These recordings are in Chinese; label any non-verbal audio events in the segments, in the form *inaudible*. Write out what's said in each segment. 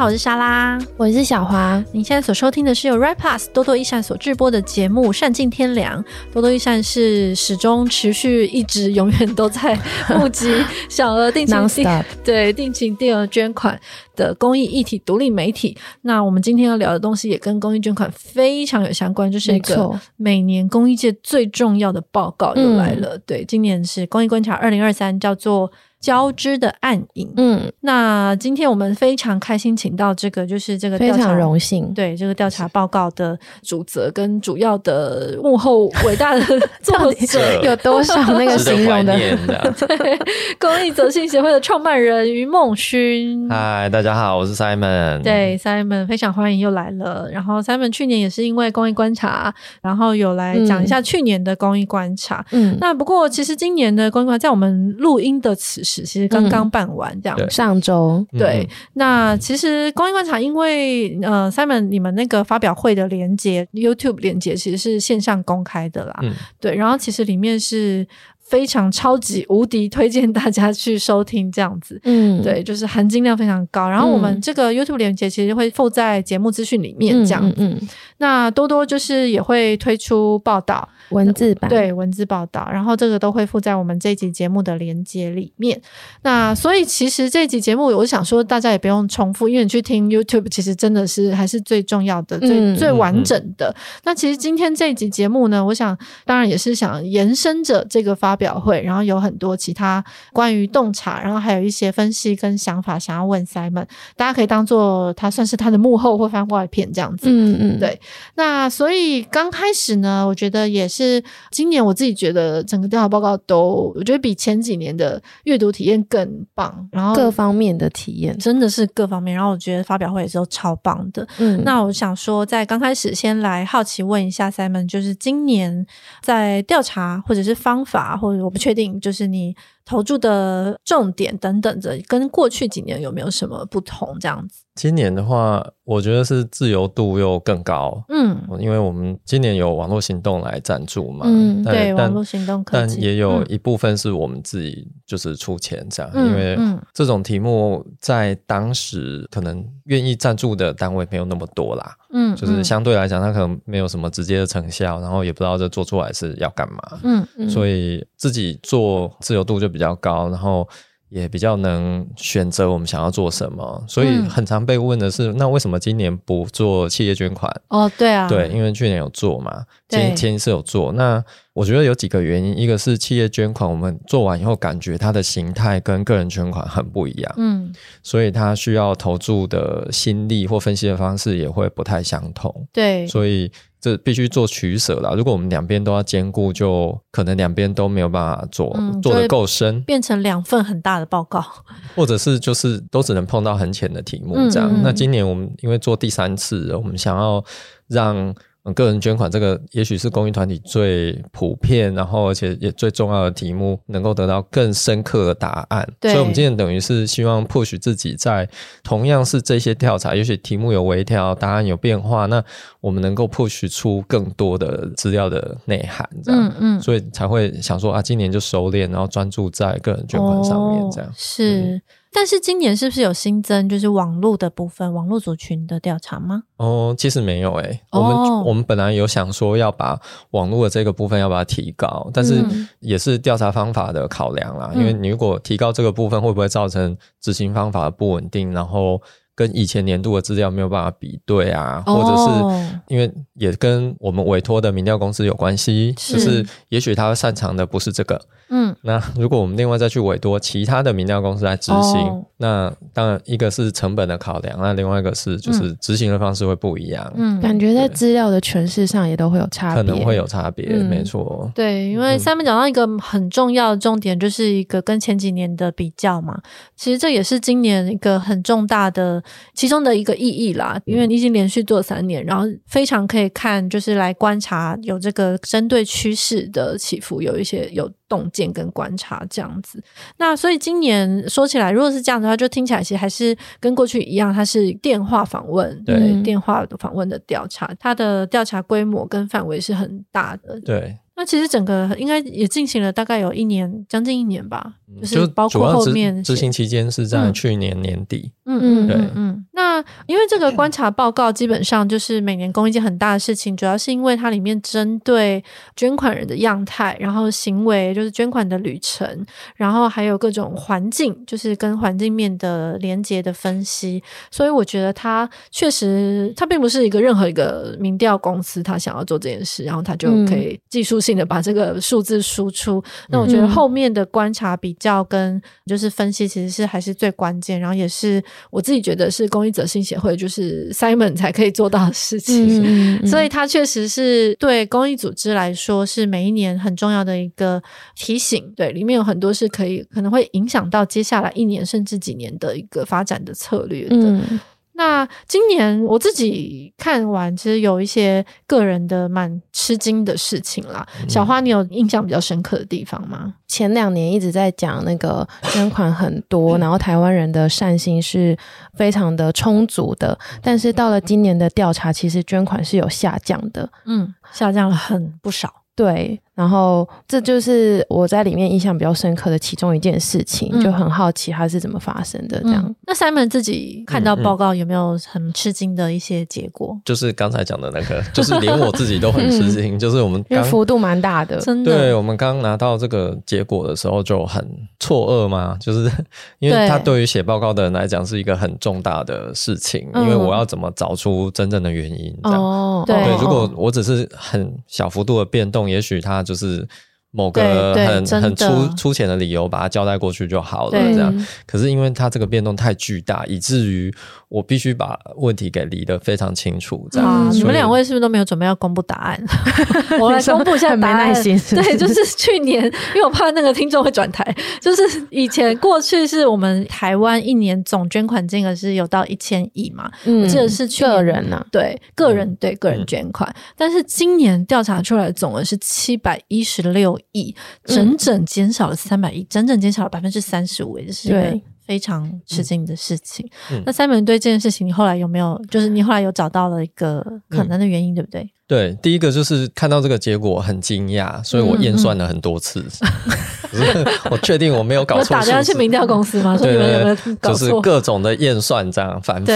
好，我是莎拉，我是小华。你现在所收听的是由 Right Plus 多多益善所制播的节目《善尽天良》。多多益善是始终持续一直永远都在募集 *laughs* 小额定情定 *laughs* 对定情定额捐款的公益议题独立媒体。那我们今天要聊的东西也跟公益捐款非常有相关，就是一个每年公益界最重要的报告又来了。嗯、对，今年是公益观察二零二三，叫做。交织的暗影。嗯，那今天我们非常开心，请到这个就是这个非常荣幸，对这个调查报告的主责跟主要的幕后伟大的 *laughs* 作者有多少那个 *laughs* 形容的？*laughs* 对，公益泽信协会的创办人于梦勋。嗨，大家好，我是 Simon。对，Simon 非常欢迎又来了。然后 Simon 去年也是因为公益观察，然后有来讲一下去年的公益观察。嗯，那不过其实今年的公益观察在我们录音的此时。其实刚刚办完这样，嗯、上周对。那其实公益观察，因为呃，Simon，你们那个发表会的连接，YouTube 连接其实是线上公开的啦，嗯、对。然后其实里面是。非常超级无敌推荐大家去收听这样子，嗯，对，就是含金量非常高。然后我们这个 YouTube 连接其实会附在节目资讯里面这样子。嗯，嗯，嗯，那多多就是也会推出报道文字版，对，文字报道，然后这个都会附在我们这一集节目的连接里面。那所以其实这一集节目，我想说大家也不用重复，因为你去听 YouTube，其实真的是还是最重要的、最、嗯、最完整的。嗯嗯、那其实今天这一集节目呢，我想当然也是想延伸着这个发。表会，然后有很多其他关于洞察，然后还有一些分析跟想法，想要问 Simon，大家可以当做他算是他的幕后或番外篇这样子。嗯嗯，对。那所以刚开始呢，我觉得也是今年我自己觉得整个调查报告都，我觉得比前几年的阅读体验更棒，然后各方面的体验真的是各方面。然后我觉得发表会也是都超棒的。嗯，那我想说，在刚开始先来好奇问一下 Simon，就是今年在调查或者是方法或者我不确定，就是你投注的重点等等的，跟过去几年有没有什么不同？这样子。今年的话，我觉得是自由度又更高。嗯，因为我们今年有网络行动来赞助嘛。嗯，对，网络行动，但也有一部分是我们自己就是出钱这样。因为这种题目在当时可能愿意赞助的单位没有那么多啦。嗯，就是相对来讲，它可能没有什么直接的成效，然后也不知道这做出来是要干嘛。嗯，所以自己做自由度就比较高，然后。也比较能选择我们想要做什么，所以很常被问的是，嗯、那为什么今年不做企业捐款？哦，对啊，对，因为去年有做嘛，前前一次有做。那我觉得有几个原因，一个是企业捐款，我们做完以后感觉它的形态跟个人捐款很不一样，嗯，所以它需要投注的心力或分析的方式也会不太相同，对，所以。这必须做取舍啦。如果我们两边都要兼顾，就可能两边都没有办法做，嗯、做得够深，变成两份很大的报告，*laughs* 或者是就是都只能碰到很浅的题目这样。嗯嗯，那今年我们因为做第三次，我们想要让。嗯，个人捐款这个也许是公益团体最普遍，然后而且也最重要的题目，能够得到更深刻的答案。对，所以我们今天等于是希望 push 自己在同样是这些调查，也许题目有微调，答案有变化，那我们能够 push 出更多的资料的内涵，这样，嗯嗯，所以才会想说啊，今年就收敛，然后专注在个人捐款上面，这样、哦、是。嗯但是今年是不是有新增，就是网络的部分，网络族群的调查吗？哦，其实没有诶、欸。我们、哦、我们本来有想说要把网络的这个部分要把它提高，但是也是调查方法的考量啦。嗯、因为你如果提高这个部分，会不会造成执行方法的不稳定？然后跟以前年度的资料没有办法比对啊，或者是因为也跟我们委托的民调公司有关系，就是也许他擅长的不是这个。嗯，那如果我们另外再去委托其他的民调公司来执行，哦、那当然一个是成本的考量，那另外一个是就是执行的方式会不一样。嗯，感觉在资料的诠释上也都会有差别，可能会有差别，嗯、没错。对，因为 Simon 讲到一个很重要的重点，就是一个跟前几年的比较嘛。其实这也是今年一个很重大的其中的一个意义啦，因为你已经连续做三年，然后非常可以看，就是来观察有这个针对趋势的起伏，有一些有。洞见跟观察这样子，那所以今年说起来，如果是这样的话，就听起来其实还是跟过去一样，它是电话访问，对，电话访问的调查，它的调查规模跟范围是很大的，对。那其实整个应该也进行了大概有一年，将近一年吧，就是包括后面执行期间是在去年年底，嗯嗯，对，嗯。那因为这个观察报告基本上就是每年公一件很大的事情，主要是因为它里面针对捐款人的样态，然后行为就是捐款的旅程，然后还有各种环境，就是跟环境面的连接的分析。所以我觉得它确实，它并不是一个任何一个民调公司他想要做这件事，然后他就可以技术性的把这个数字输出。嗯、那我觉得后面的观察比较跟就是分析，其实是还是最关键，然后也是我自己觉得是公益者性协会就是 Simon 才可以做到的事情，嗯嗯、所以它确实是对公益组织来说是每一年很重要的一个提醒。对，里面有很多是可以可能会影响到接下来一年甚至几年的一个发展的策略的。嗯那今年我自己看完，其实有一些个人的蛮吃惊的事情啦。小花，你有印象比较深刻的地方吗？前两年一直在讲那个捐款很多，*laughs* 然后台湾人的善心是非常的充足的，但是到了今年的调查，其实捐款是有下降的，嗯，下降了很不少。对，然后这就是我在里面印象比较深刻的其中一件事情，嗯、就很好奇它是怎么发生的。这样，嗯、那 Simon 自己看到报告有没有很吃惊的一些结果？就是刚才讲的那个，就是连我自己都很吃惊，嗯、就是我们刚幅度蛮大的，真的。对，我们刚拿到这个结果的时候就很错愕嘛，就是因为他对于写报告的人来讲是一个很重大的事情，因为我要怎么找出真正的原因？这样哦，对，对，如果我只是很小幅度的变动。也许他就是。某个很很粗粗浅的理由，把它交代过去就好了。这样，可是因为它这个变动太巨大，以至于我必须把问题给理得非常清楚。这样，你们两位是不是都没有准备要公布答案？*laughs* 我来公布一下答案。*laughs* 对，就是去年，*laughs* 因为我怕那个听众会转台。就是以前过去是我们台湾一年总捐款金额是有到一千亿嘛？我记得是去个人呐，对个人对个人捐款，但是今年调查出来的总额是七百一十六。亿整整减少了三百亿，整整减少了百分之三十五，这是一个非常吃惊的事情。嗯、那 Simon 对这件事情，你后来有没有，就是你后来有找到了一个可能的原因，嗯、对不对？对，第一个就是看到这个结果很惊讶，所以我验算了很多次，*laughs* 嗯嗯我确定我没有搞错。我打电话去民调公司吗？说你们有没有搞错？就是各种的验算这样反复，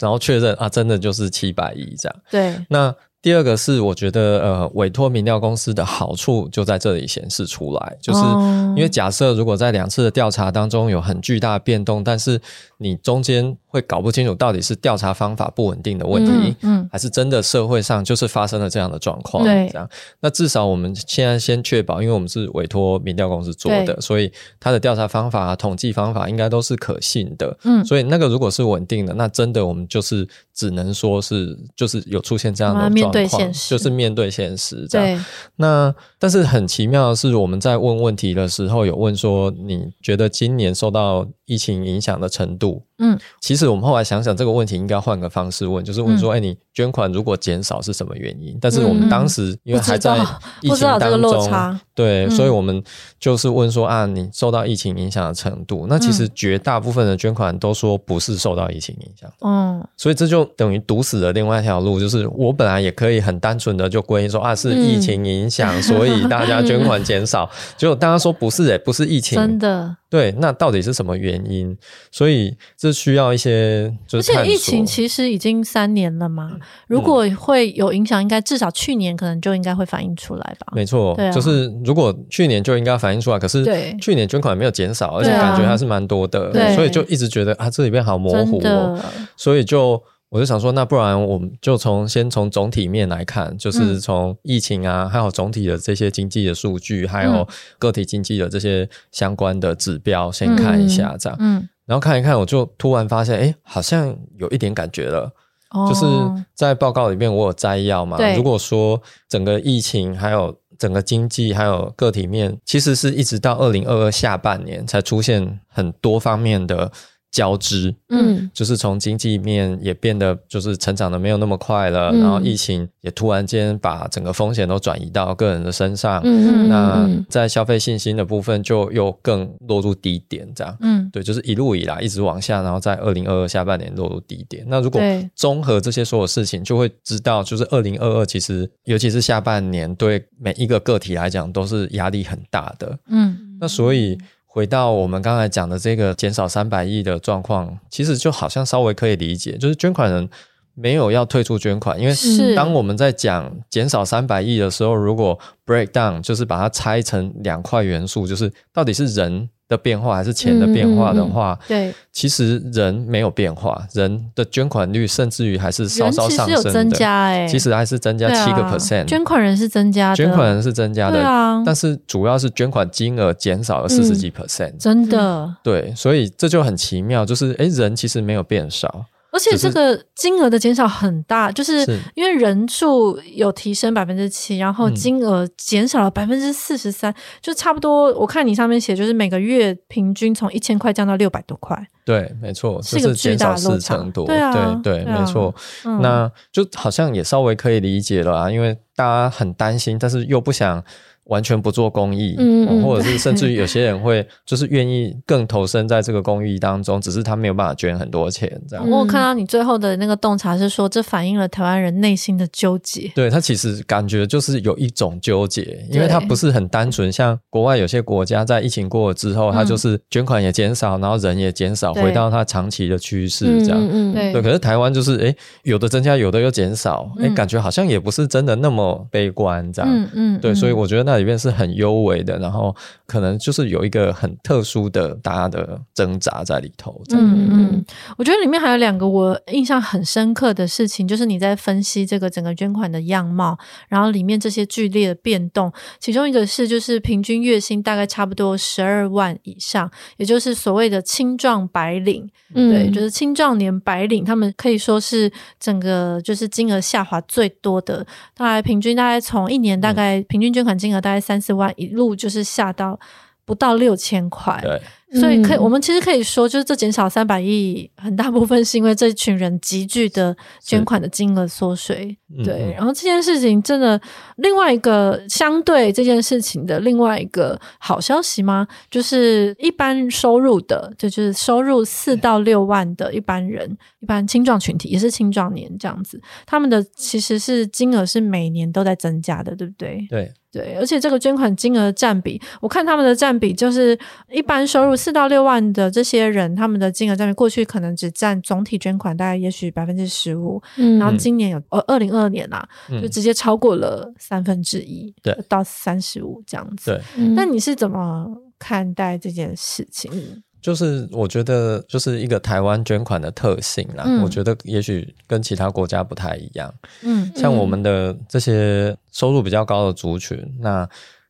然后确认啊，真的就是七百亿这样。对，那。第二个是，我觉得呃，委托民调公司的好处就在这里显示出来，就是因为假设如果在两次的调查当中有很巨大的变动，但是你中间会搞不清楚到底是调查方法不稳定的问题，嗯，嗯。还是真的社会上就是发生了这样的状况，对，这样。那至少我们现在先确保，因为我们是委托民调公司做的，所以它的调查方法、统计方法应该都是可信的，嗯，所以那个如果是稳定的，那真的我们就是只能说是就是有出现这样的状况。对，现实就是面对现实这样。对那但是很奇妙的是，我们在问问题的时候，有问说，你觉得今年受到疫情影响的程度？嗯，其实我们后来想想，这个问题应该换个方式问，就是问说，哎、嗯，你捐款如果减少是什么原因？但是我们当时因为还在疫情当中，对，嗯、所以我们就是问说啊，你受到疫情影响的程度？那其实绝大部分的捐款都说不是受到疫情影响，嗯，所以这就等于堵死了另外一条路，就是我本来也可以很单纯的就归因说啊，是疫情影响，嗯、*laughs* 所以大家捐款减少，结果大家说不是、欸，哎，不是疫情，真的。对，那到底是什么原因？所以这需要一些，就是而且疫情其实已经三年了嘛，如果会有影响，应该至少去年可能就应该会反映出来吧？没错，啊，就是如果去年就应该反映出来，可是去年捐款没有减少，而且感觉还是蛮多的，对，所以就一直觉得啊，这里边好模糊哦，所以就。我就想说，那不然我们就从先从总体面来看，就是从疫情啊，还有总体的这些经济的数据，还有个体经济的这些相关的指标，先看一下这样。嗯，然后看一看，我就突然发现，哎，好像有一点感觉了。哦，就是在报告里面我有摘要嘛。对。如果说整个疫情，还有整个经济，还有个体面，其实是一直到二零二二下半年才出现很多方面的。交织，嗯，就是从经济面也变得就是成长的没有那么快了，嗯、然后疫情也突然间把整个风险都转移到个人的身上，嗯，那在消费信心的部分就又更落入低点，这样，嗯，对，就是一路以来一直往下，然后在二零二二下半年落入低点。那如果综合这些所有事情，就会知道，就是二零二二其实尤其是下半年，对每一个个体来讲都是压力很大的，嗯，那所以。回到我们刚才讲的这个减少三百亿的状况，其实就好像稍微可以理解，就是捐款人没有要退出捐款，因为当我们在讲减少三百亿的时候，如果 break down 就是把它拆成两块元素，就是到底是人的变化还是钱的变化的话，嗯嗯嗯、对，其实人没有变化，人的捐款率甚至于还是稍稍上升的，其实有增加哎，其实还是增加七个 percent，捐款人是增加的，捐款人是增加的，啊，但是主要是捐款金额减少了四十几 percent，嗯、真的，对，所以这就很奇妙，就是哎，人其实没有变少。而且这个金额的减少很大，就是因为人数有提升百分之七，然后金额减少了百分之四十三，就差不多。我看你上面写，就是每个月平均从一千块降到六百多块。对，没错，是一个巨大的落差。对啊，对对，没错。那就好像也稍微可以理解了啊，因为大家很担心，但是又不想。完全不做公益，嗯，或者是 *laughs* 甚至于有些人会就是愿意更投身在这个公益当中，只是他没有办法捐很多钱这样。我有看到你最后的那个洞察是说，这反映了台湾人内心的纠结。对，他其实感觉就是有一种纠结，因为他不是很单纯，像国外有些国家在疫情过了之后，他就是捐款也减少，然后人也减少，回到他长期的趋势这样。嗯，对。对，可是台湾就是哎，有的增加，有的又减少，哎，感觉好像也不是真的那么悲观这样。嗯嗯。对，所以我觉得那。里面是很幽微的，然后可能就是有一个很特殊的大家的挣扎在里头。嗯嗯，我觉得里面还有两个我印象很深刻的事情，就是你在分析这个整个捐款的样貌，然后里面这些剧烈的变动，其中一个是就是平均月薪大概差不多十二万以上，也就是所谓的青壮白领，嗯、对，就是青壮年白领，他们可以说是整个就是金额下滑最多的，大概平均大概从一年大概平均捐款金额。大概三四万，一路就是下到不到六千块。对。所以可以，我们其实可以说，就是这减少三百亿，很大部分是因为这群人急剧的捐款的金额缩水。对，然后这件事情真的，另外一个相对这件事情的另外一个好消息吗？就是一般收入的，就就是收入四到六万的一般人，一般青壮群体，也是青壮年这样子，他们的其实是金额是每年都在增加的，对不对？对对，而且这个捐款金额占比，我看他们的占比就是一般收入。四到六万的这些人，他们的金额占比过去可能只占总体捐款大概也许百分之十五，然后今年有呃二零二二年啦，嗯、就直接超过了三分之一，对，到三十五这样子。对，那你是怎么看待这件事情？就是我觉得就是一个台湾捐款的特性啦，嗯、我觉得也许跟其他国家不太一样。嗯，像我们的这些收入比较高的族群，那。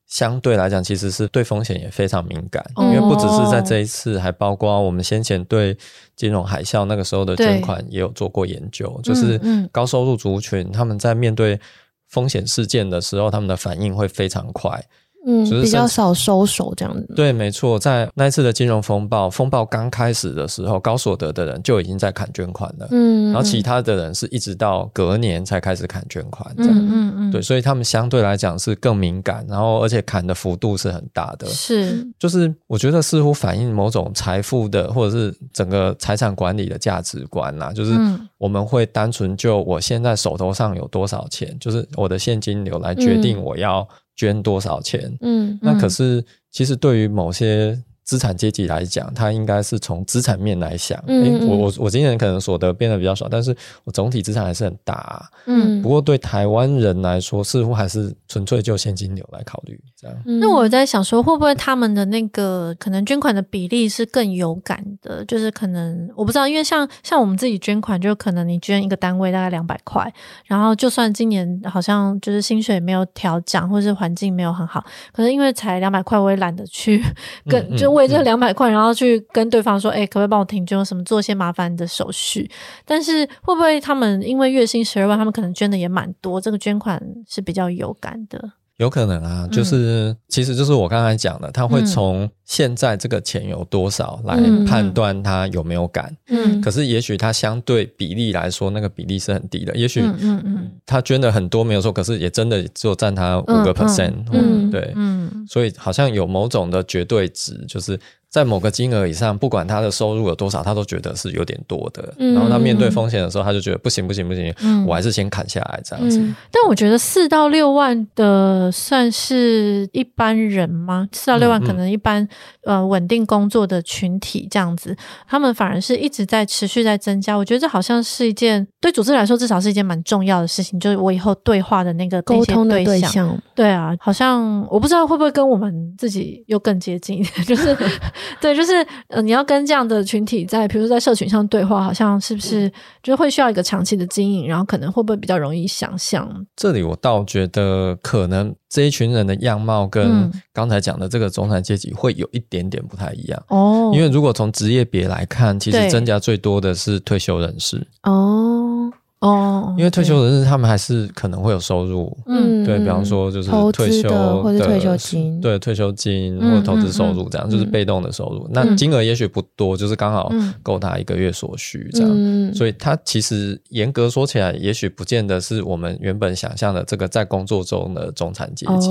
相对来讲，其实是对风险也非常敏感，因为不只是在这一次，还包括我们先前对金融海啸那个时候的捐款也有做过研究，就是高收入族群他们在面对风险事件的时候，他们的反应会非常快。嗯，比较少收手这样子。对，没错，在那一次的金融风暴，风暴刚开始的时候，高所得的人就已经在砍捐款了。嗯，然后其他的人是一直到隔年才开始砍捐款。这样。嗯嗯嗯。对，所以他们相对来讲是更敏感，然后而且砍的幅度是很大的。是，就是我觉得似乎反映某种财富的，或者是整个财产管理的价值观啦。就是我们会单纯就我现在手头上有多少钱，就是我的现金流来决定我要。捐多少钱？嗯，那可是其实对于某些。资产阶级来讲，他应该是从资产面来想。嗯嗯欸、我我我今年可能所得变得比较少，但是我总体资产还是很大、啊。嗯，不过对台湾人来说，似乎还是纯粹就现金流来考虑这样。那我在想说，会不会他们的那个可能捐款的比例是更有感的？就是可能我不知道，因为像像我们自己捐款，就可能你捐一个单位大概两百块，然后就算今年好像就是薪水没有调涨，或是环境没有很好，可是因为才两百块，我也懒得去跟、嗯嗯、就。为这两百块，然后去跟对方说：“哎、欸，可不可以帮我停捐？什么做一些麻烦的手续？”但是会不会他们因为月薪十二万，他们可能捐的也蛮多，这个捐款是比较有感的。有可能啊，就是、嗯、其实就是我刚才讲的，他会从现在这个钱有多少来判断他有没有感。嗯，可是也许他相对比例来说，那个比例是很低的。也许嗯嗯，他捐的很多没有错，可是也真的只有占他五个 percent。嗯，对，嗯，所以好像有某种的绝对值，就是在某个金额以上，不管他的收入有多少，他都觉得是有点多的。嗯、然后他面对风险的时候，他就觉得不行不行不行，嗯、我还是先砍下来这样子。嗯、但我觉得四到六万的算是一般人吗？四到六万可能一般、嗯、呃稳定工作的群体这样子，他们反而是一直在持续在增加。我觉得这好像是一件对组织来说至少是一件蛮重要的事情，就是我以后对话的那个沟通的对象。对啊，好像我不知道会不会跟我们自己又更接近一点，*laughs* 就是。*laughs* 对，就是呃，你要跟这样的群体在，比如说在社群上对话，好像是不是就会需要一个长期的经营，然后可能会不会比较容易想象？这里我倒觉得，可能这一群人的样貌跟刚才讲的这个中产阶级会有一点点不太一样哦。因为如果从职业别来看，其实增加最多的是退休人士哦。哦，因为退休人士他们还是可能会有收入，嗯，对，比方说就是退休的或者退休金，对，退休金或者投资收入这样，就是被动的收入。那金额也许不多，就是刚好够他一个月所需这样。所以他其实严格说起来，也许不见得是我们原本想象的这个在工作中的中产阶级。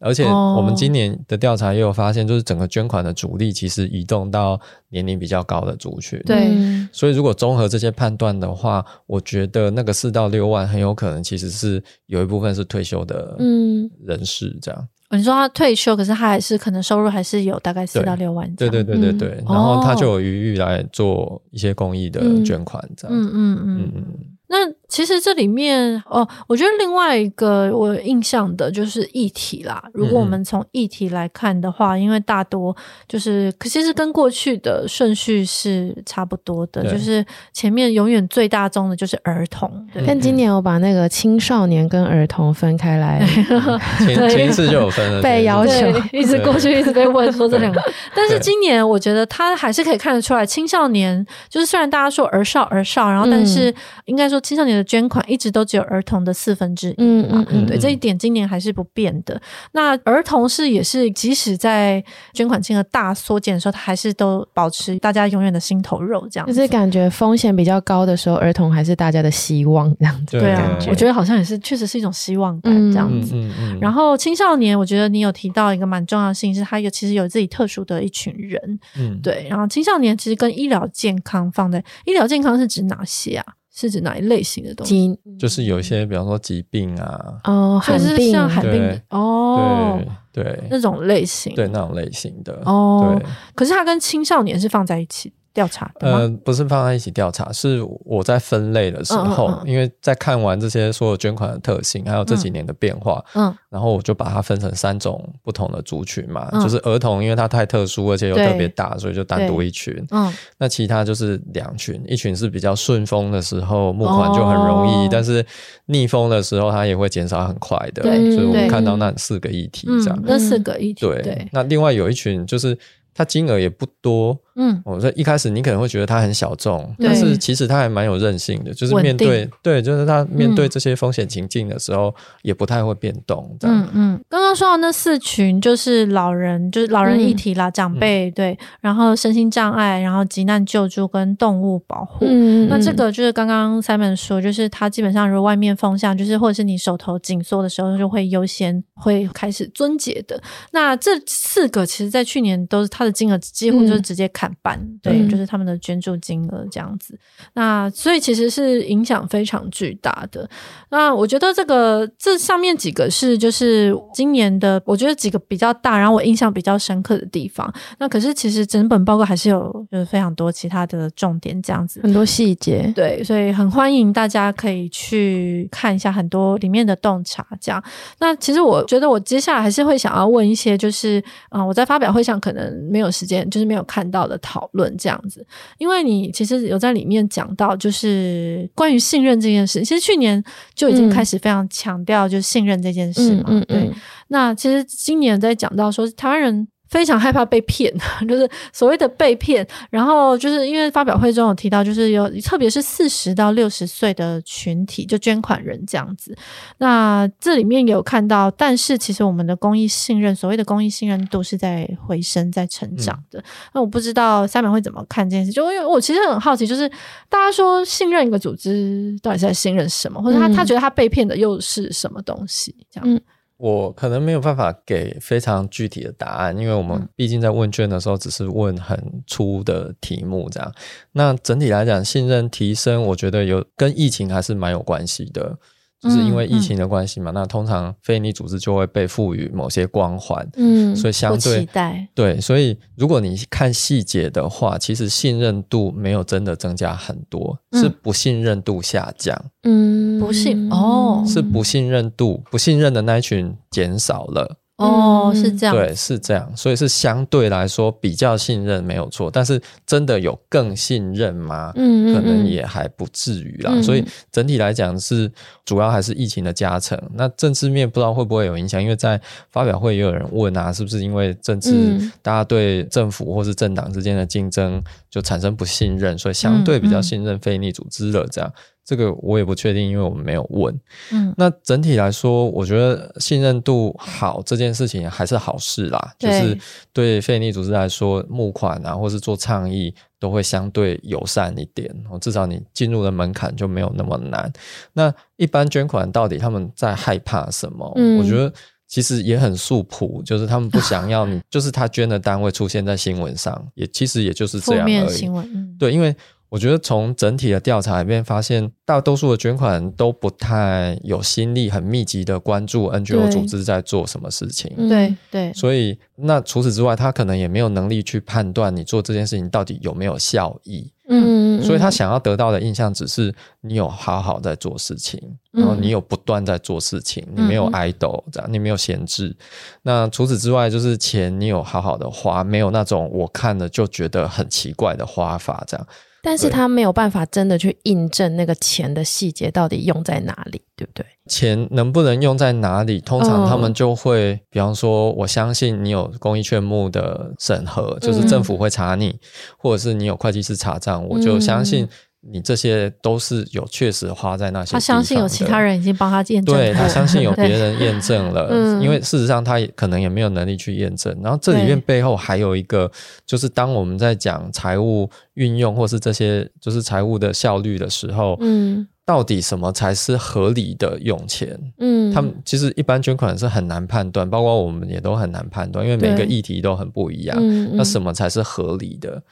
而且我们今年的调查也有发现，就是整个捐款的主力其实移动到年龄比较高的族群。对，所以如果综合这些判断的话，我觉得那个四到六万很有可能其实是有一部分是退休的嗯人士这样。嗯，你说他退休，可是他还是可能收入还是有大概四到六万。对对对对对，然后他就有余裕来做一些公益的捐款这样。嗯嗯嗯嗯。那其实这里面哦，我觉得另外一个我有印象的就是议题啦。如果我们从议题来看的话，嗯、因为大多就是其实跟过去的顺序是差不多的，就是前面永远最大宗的就是儿童。对，但今年我把那个青少年跟儿童分开来，*laughs* 前前一次就有分了，被要求一直过去一直被问说这两个，但是今年我觉得他还是可以看得出来，青少年就是虽然大家说儿少儿少，然后但是应该说青少年的捐款一直都只有儿童的四分之一，嗯嗯嗯，对，这一点今年还是不变的。那儿童是也是，即使在捐款金额大缩减的时候，他还是都保持大家永远的心头肉，这样子。就是感觉风险比较高的时候，儿童还是大家的希望，这样子。对啊，我觉得好像也是，确实是一种希望感，这样子。嗯嗯。然后青少年，我觉得你有提到一个蛮重要性，是他有其实有自己特殊的一群人，嗯，对。然后青少年其实跟医疗健康放在医疗健康是指哪些啊？是指哪一类型的东西？就是有一些，比方说疾病啊，哦，还是像罕病哦，对对，那种类型，对那种类型的哦。对，可是它跟青少年是放在一起。调查呃，不是放在一起调查，是我在分类的时候，嗯嗯嗯、因为在看完这些所有捐款的特性，还有这几年的变化，嗯，然后我就把它分成三种不同的族群嘛，嗯、就是儿童，因为它太特殊，而且又特别大，所以就单独一群，嗯，那其他就是两群，一群是比较顺风的时候募款就很容易，哦、但是逆风的时候它也会减少很快的，所以我们看到那四个议题这样，嗯、那四个议题，对，对。那另外有一群就是它金额也不多。嗯，我说一开始你可能会觉得他很小众，但是其实他还蛮有韧性的，就是面对对，就是他面对这些风险情境的时候，也不太会变动。嗯嗯，刚刚说到那四群，就是老人，就是老人议题啦，长辈对，然后身心障碍，然后急难救助跟动物保护。嗯，那这个就是刚刚 Simon 说，就是他基本上如果外面风向，就是或者是你手头紧缩的时候，就会优先会开始撙节的。那这四个其实在去年都是他的金额几乎就是直接砍。半对，就是他们的捐助金额这样子。那所以其实是影响非常巨大的。那我觉得这个这上面几个是就是今年的，我觉得几个比较大，然后我印象比较深刻的地方。那可是其实整本报告还是有就是非常多其他的重点这样子，很多细节。对，所以很欢迎大家可以去看一下很多里面的洞察。这样，那其实我觉得我接下来还是会想要问一些，就是啊、呃，我在发表会上可能没有时间，就是没有看到的讨论这样子，因为你其实有在里面讲到，就是关于信任这件事。其实去年就已经开始非常强调，就是信任这件事嘛。对，那其实今年在讲到说台湾人。非常害怕被骗，*laughs* 就是所谓的被骗。然后就是因为发表会中有提到，就是有特别是四十到六十岁的群体，就捐款人这样子。那这里面有看到，但是其实我们的公益信任，所谓的公益信任度是在回升、在成长的。嗯、那我不知道下面会怎么看这件事，就因为我其实很好奇，就是大家说信任一个组织，到底是在信任什么，或者他他觉得他被骗的又是什么东西？这样。嗯我可能没有办法给非常具体的答案，因为我们毕竟在问卷的时候只是问很粗的题目这样。那整体来讲，信任提升，我觉得有跟疫情还是蛮有关系的。就是因为疫情的关系嘛，嗯嗯、那通常非营利组织就会被赋予某些光环，嗯，所以相对期待。对，所以如果你看细节的话，其实信任度没有真的增加很多，嗯、是不信任度下降，嗯，不信哦，是不信任度，不信任的那一群减少了。哦，是这样，对，是这样，所以是相对来说比较信任没有错，但是真的有更信任吗？嗯，可能也还不至于啦。嗯、所以整体来讲是主要还是疫情的加成。那政治面不知道会不会有影响，因为在发表会也有人问啊，是不是因为政治大家对政府或是政党之间的竞争就产生不信任，所以相对比较信任非营利组织了这样。这个我也不确定，因为我们没有问。嗯，那整体来说，我觉得信任度好这件事情还是好事啦。就是对非营利组织来说，募款啊，或是做倡议，都会相对友善一点。至少你进入的门槛就没有那么难。那一般捐款到底他们在害怕什么？嗯，我觉得其实也很素朴，就是他们不想要你，*laughs* 就是他捐的单位出现在新闻上，也其实也就是这样而已。负面新闻，嗯，对，因为。我觉得从整体的调查里面发现，大多数的捐款都不太有心力，很密集的关注 NGO 组织在做什么事情。对对，所以那除此之外，他可能也没有能力去判断你做这件事情到底有没有效益。嗯，所以他想要得到的印象只是你有好好在做事情，然后你有不断在做事情，你没有 idle 这样，你没有闲置。那除此之外，就是钱你有好好的花，没有那种我看了就觉得很奇怪的花法这样。但是他没有办法真的去印证那个钱的细节到底用在哪里，对不对？钱能不能用在哪里？通常他们就会，哦、比方说，我相信你有公益券目的审核，就是政府会查你，嗯、或者是你有会计师查账，我就相信。你这些都是有确实花在那些，他相信有其他人已经帮他验证，对，他相信有 *laughs* 别人验证了，嗯、因为事实上他也可能也没有能力去验证。然后这里面背后还有一个，就是当我们在讲财务运用或是这些就是财务的效率的时候，嗯，到底什么才是合理的用钱？嗯，他们其实一般捐款是很难判断，包括我们也都很难判断，因为每个议题都很不一样。嗯，那什么才是合理的？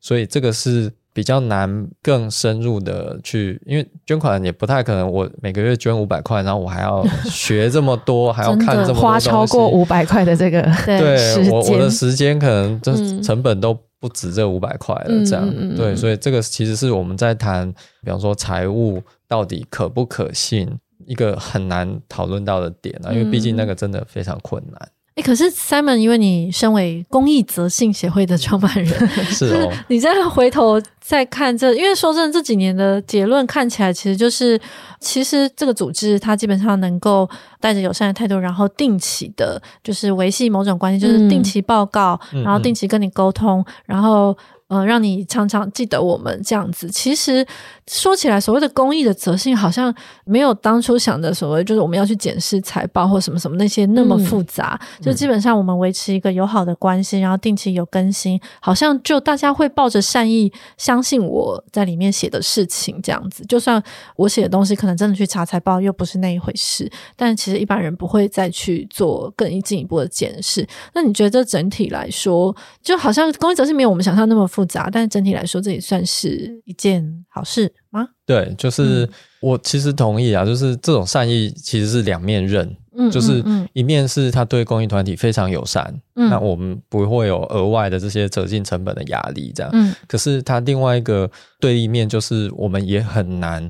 所以这个是。比较难更深入的去，因为捐款也不太可能，我每个月捐五百块，然后我还要学这么多，还要 *laughs* 看这么多花超过五百块的这个 *laughs* 对，我我的时间可能这成本都不止这五百块了，这样、嗯、对，所以这个其实是我们在谈，比方说财务到底可不可信，一个很难讨论到的点啊，因为毕竟那个真的非常困难。哎，可是 Simon，因为你身为公益责信协会的创办人，是哦，*laughs* 你再回头再看这，因为说真的，这几年的结论看起来，其实就是，其实这个组织它基本上能够带着友善的态度，然后定期的，就是维系某种关系，就是定期报告，嗯、然后定期跟你沟通，嗯、然后。嗯，让你常常记得我们这样子。其实说起来，所谓的公益的责信，好像没有当初想的所谓，就是我们要去检视财报或什么什么那些那么复杂。嗯、就基本上我们维持一个友好的关系，然后定期有更新，好像就大家会抱着善意，相信我在里面写的事情这样子。就算我写的东西可能真的去查财报又不是那一回事，但其实一般人不会再去做更进一步的检视。那你觉得整体来说，就好像公益责信没有我们想象那么复杂。复杂，但整体来说，这也算是一件好事吗？对，就是我其实同意啊，就是这种善意其实是两面刃，嗯，就是一面是他对公益团体非常友善，嗯，那我们不会有额外的这些折进成本的压力，这样，嗯，可是他另外一个对立面就是我们也很难。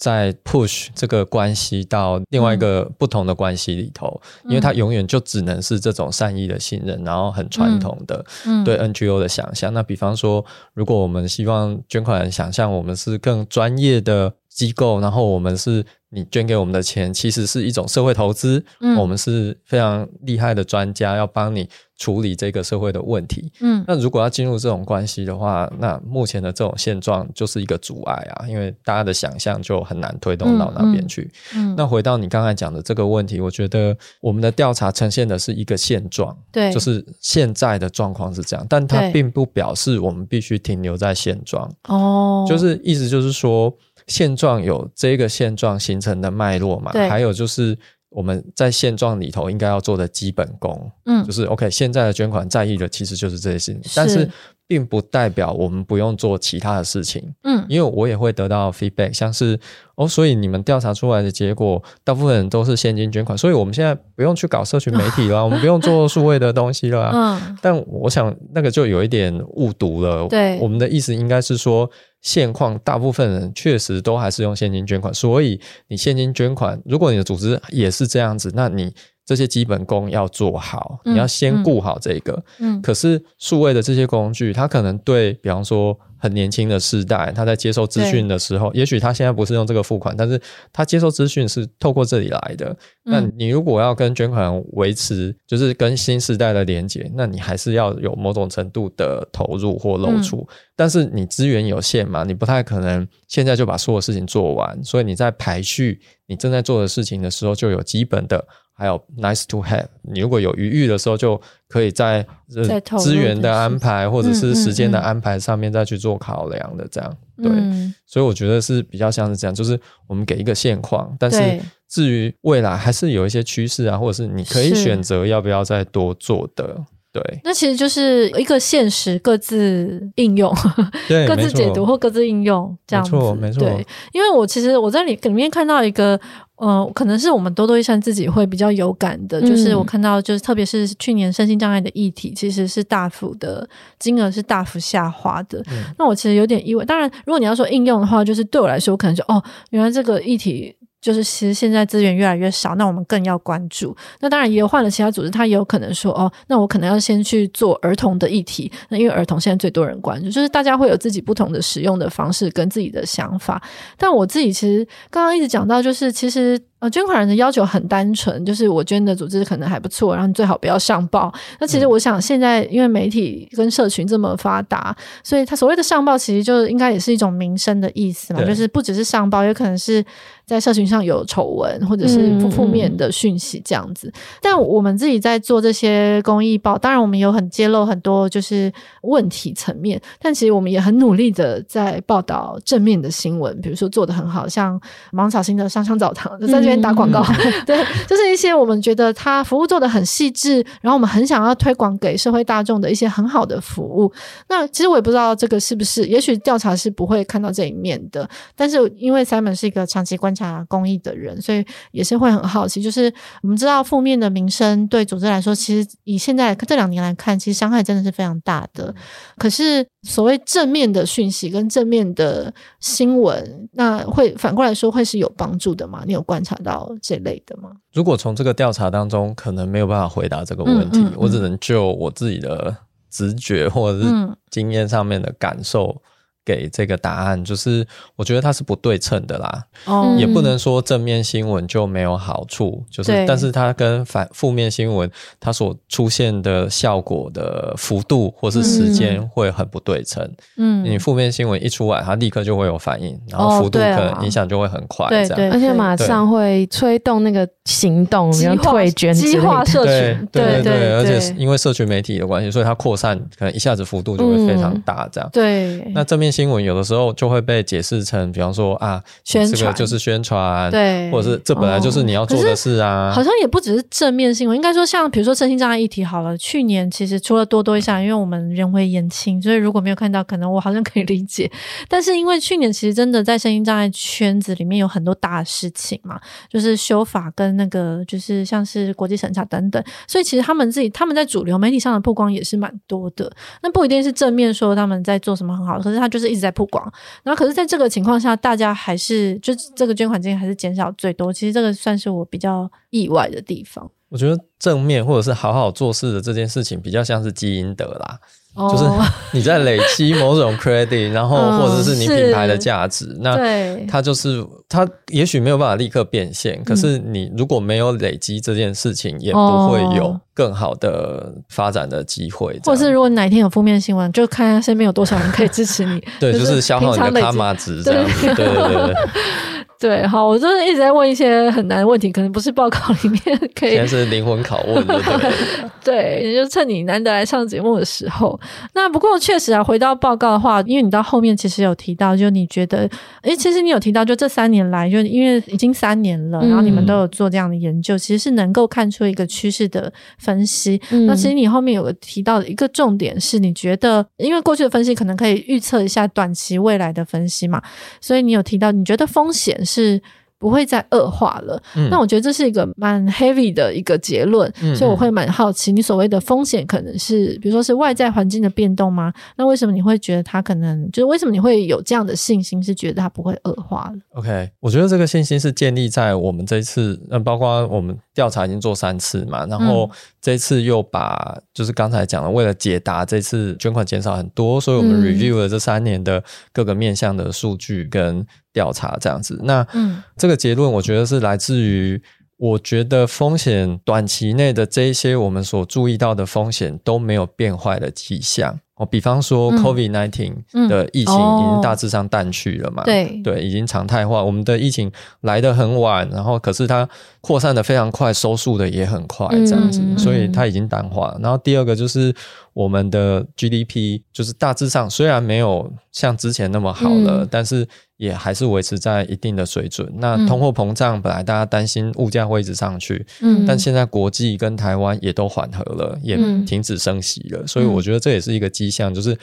在 push 这个关系到另外一个不同的关系里头，嗯、因为它永远就只能是这种善意的信任，然后很传统的对 NGO 的想象。那比方说，如果我们希望捐款人想象我们是更专业的机构，然后我们是你捐给我们的钱，其实是一种社会投资，嗯、我们是非常厉害的专家，要帮你。处理这个社会的问题，嗯，那如果要进入这种关系的话，那目前的这种现状就是一个阻碍啊，因为大家的想象就很难推动到那边去。嗯，嗯，那回到你刚才讲的这个问题，我觉得我们的调查呈现的是一个现状，对，就是现在的状况是这样，但它并不表示我们必须停留在现状。哦，就是意思就是说，现状有这个现状形成的脉络嘛，对，还有就是。我们在现状里头应该要做的基本功，嗯，就是 OK，现在的捐款在意的其实就是这些事情，是。但是并不代表我们不用做其他的事情，嗯，因为我也会得到 feedback，像是哦，所以你们调查出来的结果，大部分人都是现金捐款，所以我们现在不用去搞社群媒体了，*laughs* 我们不用做数位的东西了，嗯，但我想那个就有一点误读了，对，我们的意思应该是说。现况大部分人确实都还是用现金捐款，所以你现金捐款，如果你的组织也是这样子，那你这些基本功要做好，嗯、你要先顾好这个。嗯，可是数位的这些工具，它可能对比方说。很年轻的世代，他在接受资讯的时候，也许他现在不是用这个付款，但是他接受资讯是透过这里来的。嗯、那你如果要跟捐款维持，就是跟新时代的连接，那你还是要有某种程度的投入或露出。嗯、但是你资源有限嘛，你不太可能现在就把所有事情做完，所以你在排序你正在做的事情的时候，就有基本的。还有 nice to have，你如果有余裕的时候，就可以在资源的安排或者是时间的安排上面再去做考量的，这样、嗯嗯、对。所以我觉得是比较像是这样，就是我们给一个现况，但是至于未来还是有一些趋势啊，或者是你可以选择要不要再多做的。对，那其实就是一个现实，各自应用，*laughs* 对，各自解读或各自应用这样子，没错，没错。对，因为我其实我在里里面看到一个，呃，可能是我们多多益善自己会比较有感的，嗯、就是我看到，就是特别是去年身心障碍的议题，其实是大幅的金额是大幅下滑的。嗯、那我其实有点意外。当然，如果你要说应用的话，就是对我来说，我可能就哦，原来这个议题。就是其实现在资源越来越少，那我们更要关注。那当然也有换了其他组织，他也有可能说哦，那我可能要先去做儿童的议题。那因为儿童现在最多人关注，就是大家会有自己不同的使用的方式跟自己的想法。但我自己其实刚刚一直讲到，就是其实。呃，捐款人的要求很单纯，就是我捐的组织可能还不错，然后你最好不要上报。那其实我想，现在因为媒体跟社群这么发达，所以他所谓的上报，其实就应该也是一种名声的意思嘛，就是不只是上报，也可能是在社群上有丑闻或者是负面的讯息这样子。嗯嗯、但我们自己在做这些公益报，当然我们有很揭露很多就是问题层面，但其实我们也很努力的在报道正面的新闻，比如说做的很好，像芒草心的上香澡堂，在这边打广告，嗯、*laughs* 对，就是一些我们觉得他服务做的很细致，然后我们很想要推广给社会大众的一些很好的服务。那其实我也不知道这个是不是，也许调查是不会看到这一面的。但是因为 Simon 是一个长期观察公益的人，所以也是会很好奇。就是我们知道负面的名声对组织来说，其实以现在这两年来看，其实伤害真的是非常大的。可是所谓正面的讯息跟正面的新闻，那会反过来说会是有帮助的吗？你有观察到这类的吗？如果从这个调查当中，可能没有办法回答这个问题，嗯嗯嗯、我只能就我自己的直觉或者是经验上面的感受。给这个答案，就是我觉得它是不对称的啦，哦，也不能说正面新闻就没有好处，就是，但是它跟反负面新闻它所出现的效果的幅度或是时间会很不对称，嗯，你负面新闻一出来，它立刻就会有反应，然后幅度可能影响就会很快，这样，对，对，而且马上会催动那个行动，然后退捐激化社群，对对对，而且因为社群媒体的关系，所以它扩散可能一下子幅度就会非常大，这样，对，那正面。新闻有的时候就会被解释成，比方说啊，宣传，这个就是宣传，对，或者是这本来就是你要做的事啊。好像也不只是正面新闻，应该说像比如说身心障碍议题好了，去年其实除了多多一下，因为我们人微言轻，所以如果没有看到，可能我好像可以理解。*laughs* 但是因为去年其实真的在身心障碍圈子里面有很多大事情嘛，就是修法跟那个就是像是国际审查等等，所以其实他们自己他们在主流媒体上的曝光也是蛮多的。那不一定是正面说他们在做什么很好，可是他就是。是一直在曝光，然后可是在这个情况下，大家还是就这个捐款金还是减少最多。其实这个算是我比较意外的地方。我觉得正面或者是好好做事的这件事情，比较像是积阴德啦。就是 *laughs* 你在累积某种 credit，*laughs* 然后或者是你品牌的价值，嗯、那它就是它也许没有办法立刻变现，嗯、可是你如果没有累积这件事情，也不会有更好的发展的机会。或者是如果哪一天有负面新闻，就看看身边有多少人可以支持你。*laughs* 对，就是消耗你的卡玛值这样子。对对对对。对，好，我就是一直在问一些很难的问题，可能不是报告里面 *laughs* 可以。现在是灵魂拷问，对对？*laughs* 对，也就趁你难得来上节目的时候。那不过确实啊，回到报告的话，因为你到后面其实有提到，就你觉得，诶，其实你有提到，就这三年来，就因为已经三年了，然后你们都有做这样的研究，嗯、其实是能够看出一个趋势的分析。嗯、那其实你后面有个提到的一个重点是，你觉得，因为过去的分析可能可以预测一下短期未来的分析嘛，所以你有提到，你觉得风险是不会再恶化了。嗯、那我觉得这是一个蛮 heavy 的一个结论，嗯、所以我会蛮好奇，你所谓的风险可能是，比如说是外在环境的变动吗？那为什么你会觉得它可能，就是为什么你会有这样的信心，是觉得它不会恶化了？OK，我觉得这个信心是建立在我们这一次，嗯，包括我们调查已经做三次嘛，然后这次又把，就是刚才讲的，为了解答这次捐款减少很多，所以我们 review 了这三年的各个面向的数据跟。调查这样子，那嗯，这个结论我觉得是来自于，我觉得风险短期内的这一些我们所注意到的风险都没有变坏的迹象。哦，比方说 COVID nineteen 的疫情已经大致上淡去了嘛？对对，已经常态化。我们的疫情来得很晚，然后可是它扩散的非常快，收束的也很快，这样子，所以它已经淡化。然后第二个就是我们的 GDP，就是大致上虽然没有像之前那么好了，但是。也还是维持在一定的水准。那通货膨胀本来大家担心物价会一直上去，嗯，但现在国际跟台湾也都缓和了，也停止升息了，所以我觉得这也是一个迹象，就是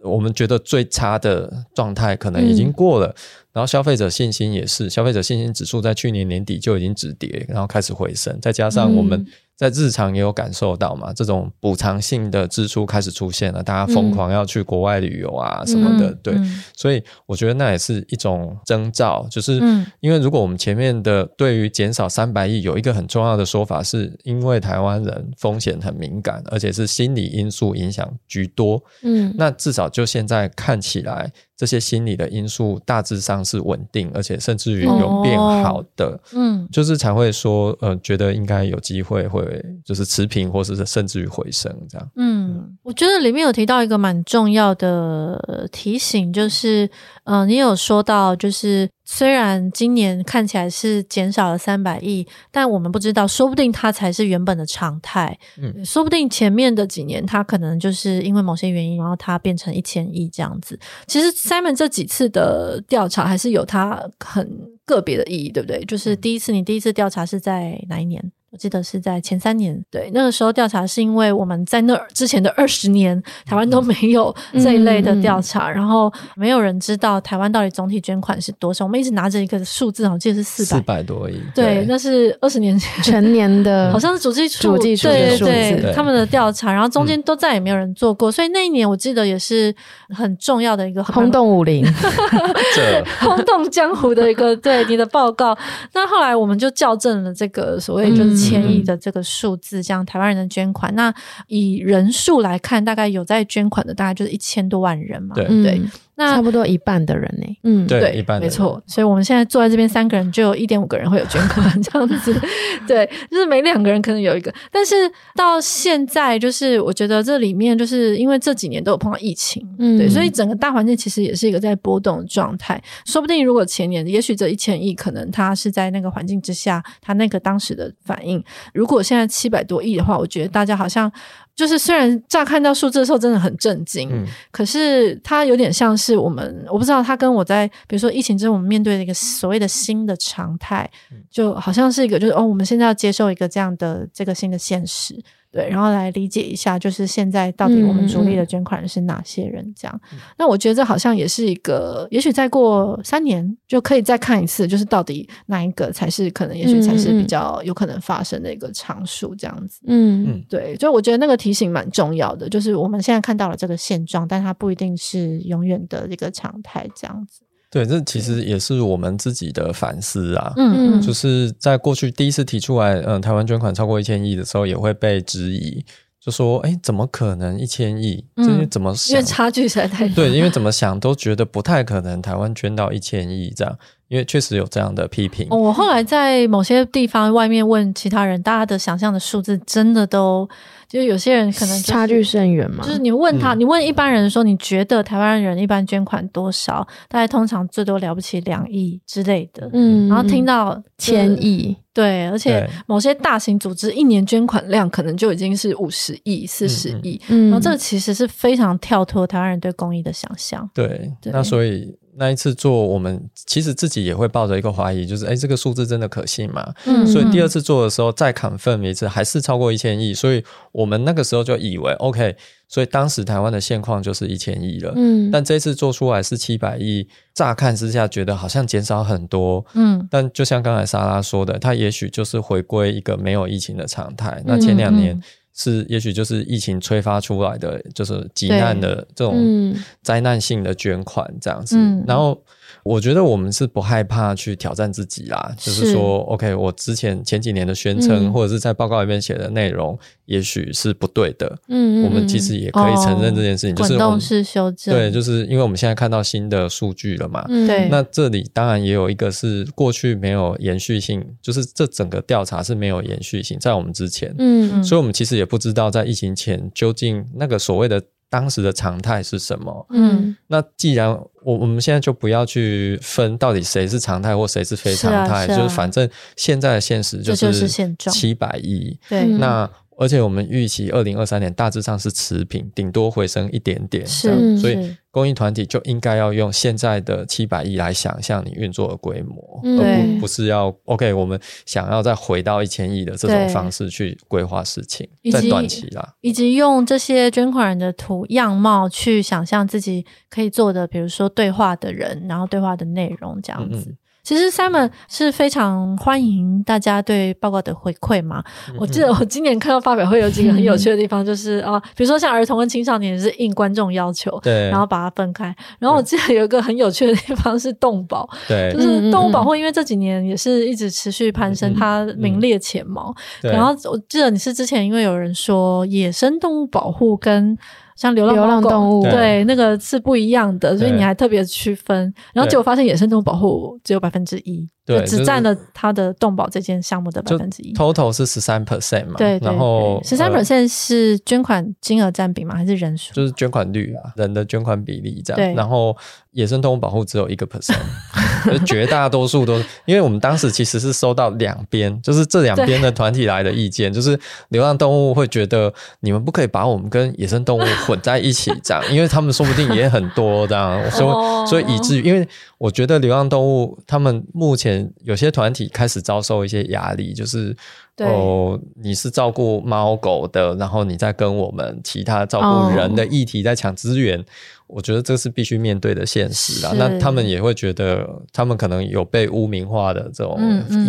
我们觉得最差的状态可能已经过了。然后消费者信心也是，消费者信心指数在去年年底就已经止跌，然后开始回升，再加上我们。在日常也有感受到嘛，这种补偿性的支出开始出现了，大家疯狂要去国外旅游啊什么的，嗯、对，嗯、所以我觉得那也是一种征兆，就是因为如果我们前面的对于减少三百亿有一个很重要的说法，是因为台湾人风险很敏感，而且是心理因素影响居多，嗯，那至少就现在看起来。这些心理的因素大致上是稳定，而且甚至于有变好的，嗯，就是才会说，呃，觉得应该有机会会就是持平，或者是甚至于回升这样。嗯，我觉得里面有提到一个蛮重要的提醒，就是，呃，你有说到就是。虽然今年看起来是减少了三百亿，但我们不知道，说不定它才是原本的常态。嗯，说不定前面的几年它可能就是因为某些原因，然后它变成一千亿这样子。其实 Simon 这几次的调查还是有它很个别的意义，对不对？就是第一次，你第一次调查是在哪一年？我记得是在前三年，对，那个时候调查是因为我们在那之前的二十年，台湾都没有这一类的调查，嗯、然后没有人知道台湾到底总体捐款是多少。我们一直拿着一个数字，我记得是四百四百多亿，对，对那是二十年前全年的，好像是主计处主计处对对对他们的调查，然后中间都再也没有人做过，嗯、所以那一年我记得也是很重要的一个轰动武林，*laughs* *laughs* 轰动江湖的一个对你的报告。那后来我们就校正了这个所谓就是。千亿的这个数字，这样台湾人的捐款，那以人数来看，大概有在捐款的，大概就是一千多万人嘛，对。不对？那差不多一半的人呢、欸，嗯，对，对一半，没错。所以我们现在坐在这边三个人，就有一点五个人会有捐款这样子，*laughs* 对，就是每两个人可能有一个。但是到现在，就是我觉得这里面，就是因为这几年都有碰到疫情，嗯，对，所以整个大环境其实也是一个在波动的状态。说不定如果前年，也许这一千亿，可能它是在那个环境之下，它那个当时的反应。如果现在七百多亿的话，我觉得大家好像。就是虽然乍看到数字的时候真的很震惊，嗯、可是它有点像是我们，我不知道它跟我在比如说疫情之后我们面对的一个所谓的新的常态，就好像是一个就是哦，我们现在要接受一个这样的这个新的现实。对，然后来理解一下，就是现在到底我们主力的捐款人是哪些人？这样，嗯、那我觉得这好像也是一个，也许再过三年就可以再看一次，就是到底哪一个才是可能，也许才是比较有可能发生的一个常数，这样子。嗯嗯，对，就我觉得那个提醒蛮重要的，就是我们现在看到了这个现状，但它不一定是永远的一个常态，这样子。对，这其实也是我们自己的反思啊。嗯嗯，就是在过去第一次提出来，嗯，台湾捐款超过一千亿的时候，也会被质疑，就说，哎，怎么可能一千亿？这些怎么想？因为差距实在太大。对，因为怎么想都觉得不太可能，台湾捐到一千亿这样。因为确实有这样的批评。我后来在某些地方外面问其他人，大家的想象的数字真的都。就有些人可能、就是、差距甚远嘛。就是你问他，嗯、你问一般人说，你觉得台湾人一般捐款多少？大概通常最多了不起两亿之类的。嗯，然后听到千亿，对，而且某些大型组织一年捐款量可能就已经是五十亿、四十亿。嗯，然后这个其实是非常跳脱台湾人对公益的想象。对，对，那所以。那一次做，我们其实自己也会抱着一个怀疑，就是哎，这个数字真的可信吗？嗯，所以第二次做的时候再 confirm 一次，还是超过一千亿，所以我们那个时候就以为 OK，所以当时台湾的现况就是一千亿了。嗯，但这次做出来是七百亿，乍看之下觉得好像减少很多。嗯，但就像刚才莎拉说的，它也许就是回归一个没有疫情的常态。那前两年。是，也许就是疫情催发出来的，就是急难的这种灾难性的捐款这样子。嗯、然后我觉得我们是不害怕去挑战自己啦，是就是说，OK，我之前前几年的宣称、嗯、或者是在报告里面写的内容，也许是不对的。嗯，我们其实也可以承认这件事情，就是滚动式修正。对，就是因为我们现在看到新的数据了嘛。对、嗯，那这里当然也有一个是过去没有延续性，就是这整个调查是没有延续性，在我们之前。嗯，所以我们其实也。不知道在疫情前究竟那个所谓的当时的常态是什么？嗯，那既然我我们现在就不要去分到底谁是常态或谁是非常态，是啊是啊，就是反正现在的现实就是七百亿。对，那。而且我们预期二零二三年大致上是持平，顶多回升一点点。是，所以公益团体就应该要用现在的七百亿来想象你运作的规模，嗯、而不不是要 OK，我们想要再回到一千亿的这种方式去规划事情，在短期啦，以及用这些捐款人的图样貌去想象自己可以做的，比如说对话的人，然后对话的内容这样子。嗯其实 Simon 是非常欢迎大家对报告的回馈嘛。嗯、我记得我今年看到发表会有几个很有趣的地方，就是、嗯、*laughs* 啊，比如说像儿童跟青少年是应观众要求，对，然后把它分开。然后我记得有一个很有趣的地方是动保，对，就是动物保护，因为这几年也是一直持续攀升，它名列前茅。然后我记得你是之前因为有人说野生动物保护跟像流浪，流浪动物，对，对那个是不一样的，所以你还特别区分，然后结果发现野生动物保护只有百分之一。对，只占了他的动保这件项目的百分之一，total 是十三 percent 嘛？对，然后十三 percent 是捐款金额占比吗？还是人数？就是捐款率啊，人的捐款比例这样。对，然后野生动物保护只有一个 percent，*laughs* 绝大多数都是，因为我们当时其实是收到两边，就是这两边的团体来的意见，就是流浪动物会觉得你们不可以把我们跟野生动物混在一起这样，因为他们说不定也很多这样，所以所以以至于因为。我觉得流浪动物，他们目前有些团体开始遭受一些压力，就是哦，你是照顾猫狗的，然后你在跟我们其他照顾人的议题在抢资源，哦，我觉得这是必须面对的现实啦。那他们也会觉得，他们可能有被污名化的这种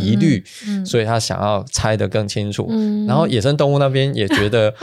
疑虑，嗯嗯嗯，所以他想要拆得更清楚。嗯，然后野生动物那边也觉得。*laughs*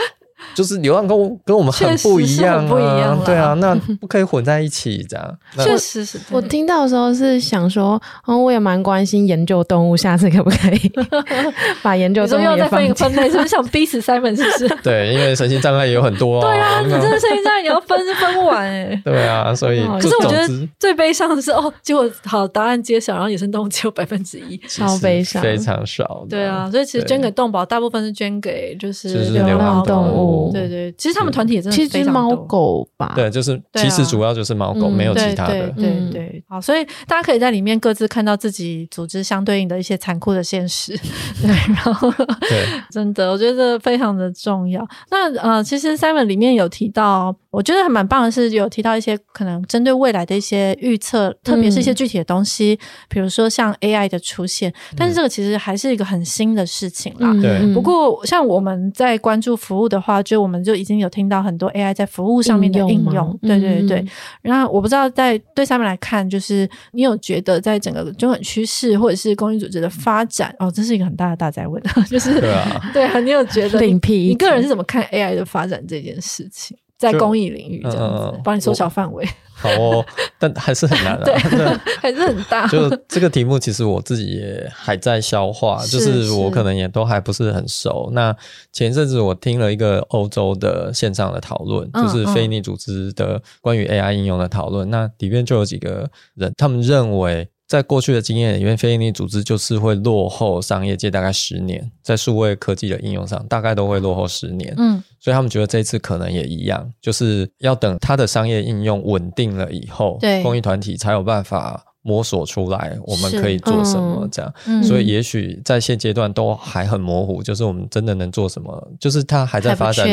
就是流浪动物跟我们很不一样啊，不一样，对啊，那不可以混在一起这样。*laughs* 确实是，我听到的时候是想说，嗯，我也蛮关心研究动物，下次可不可以 *laughs* 把研究动物也再分一个分类？是不是想逼死 Simon？是不是？*laughs* 对，因为神经障碍也有很多啊。对啊，你真的神经障碍，你要分是分不完哎。对啊，所以可是我觉得最悲伤的是哦，结果好答案揭晓，然后野生动物只有百分之一，超悲伤，非常少。对啊，所以其实捐给动保，大部分是捐给就是流浪动物。对对，其实他们团体也真的非常多。其实猫狗吧，对，就是其实主要就是猫狗，没有其他的。对对对，好，所以大家可以在里面各自看到自己组织相对应的一些残酷的现实。*laughs* 对，然后对，*laughs* 真的，我觉得非常的重要。那呃，其实 Simon 里面有提到，我觉得还蛮棒的是有提到一些可能针对未来的一些预测，特别是一些具体的东西，比如说像 AI 的出现。但是这个其实还是一个很新的事情啦。对。不过像我们在关注服务的话，就我们就已经有听到很多 AI 在服务上面的应用，对对对。嗯、然后我不知道在对上面来看，就是你有觉得在整个中文趋势或者是公益组织的发展，哦，这是一个很大的大灾问，*laughs* 就是对啊，对啊，你有觉得你你个人是怎么看 AI 的发展这件事情，在公益领域这样子，帮、嗯、你缩小范围。*laughs* 好哦，但还是很难啊，*laughs* 对，*laughs* 还是很大。就这个题目，其实我自己也还在消化，就是我可能也都还不是很熟。那前阵子我听了一个欧洲的线上的讨论，嗯、就是非营利组织的关于 AI 应用的讨论。嗯、那里面就有几个人，他们认为。在过去的经验里面，非营利组织就是会落后商业界大概十年，在数位科技的应用上，大概都会落后十年。嗯，所以他们觉得这一次可能也一样，就是要等它的商业应用稳定了以后，对，公益团体才有办法。摸索出来，我们可以做什么？这样，嗯、所以也许在现阶段都还很模糊，就是我们真的能做什么？就是它还在发展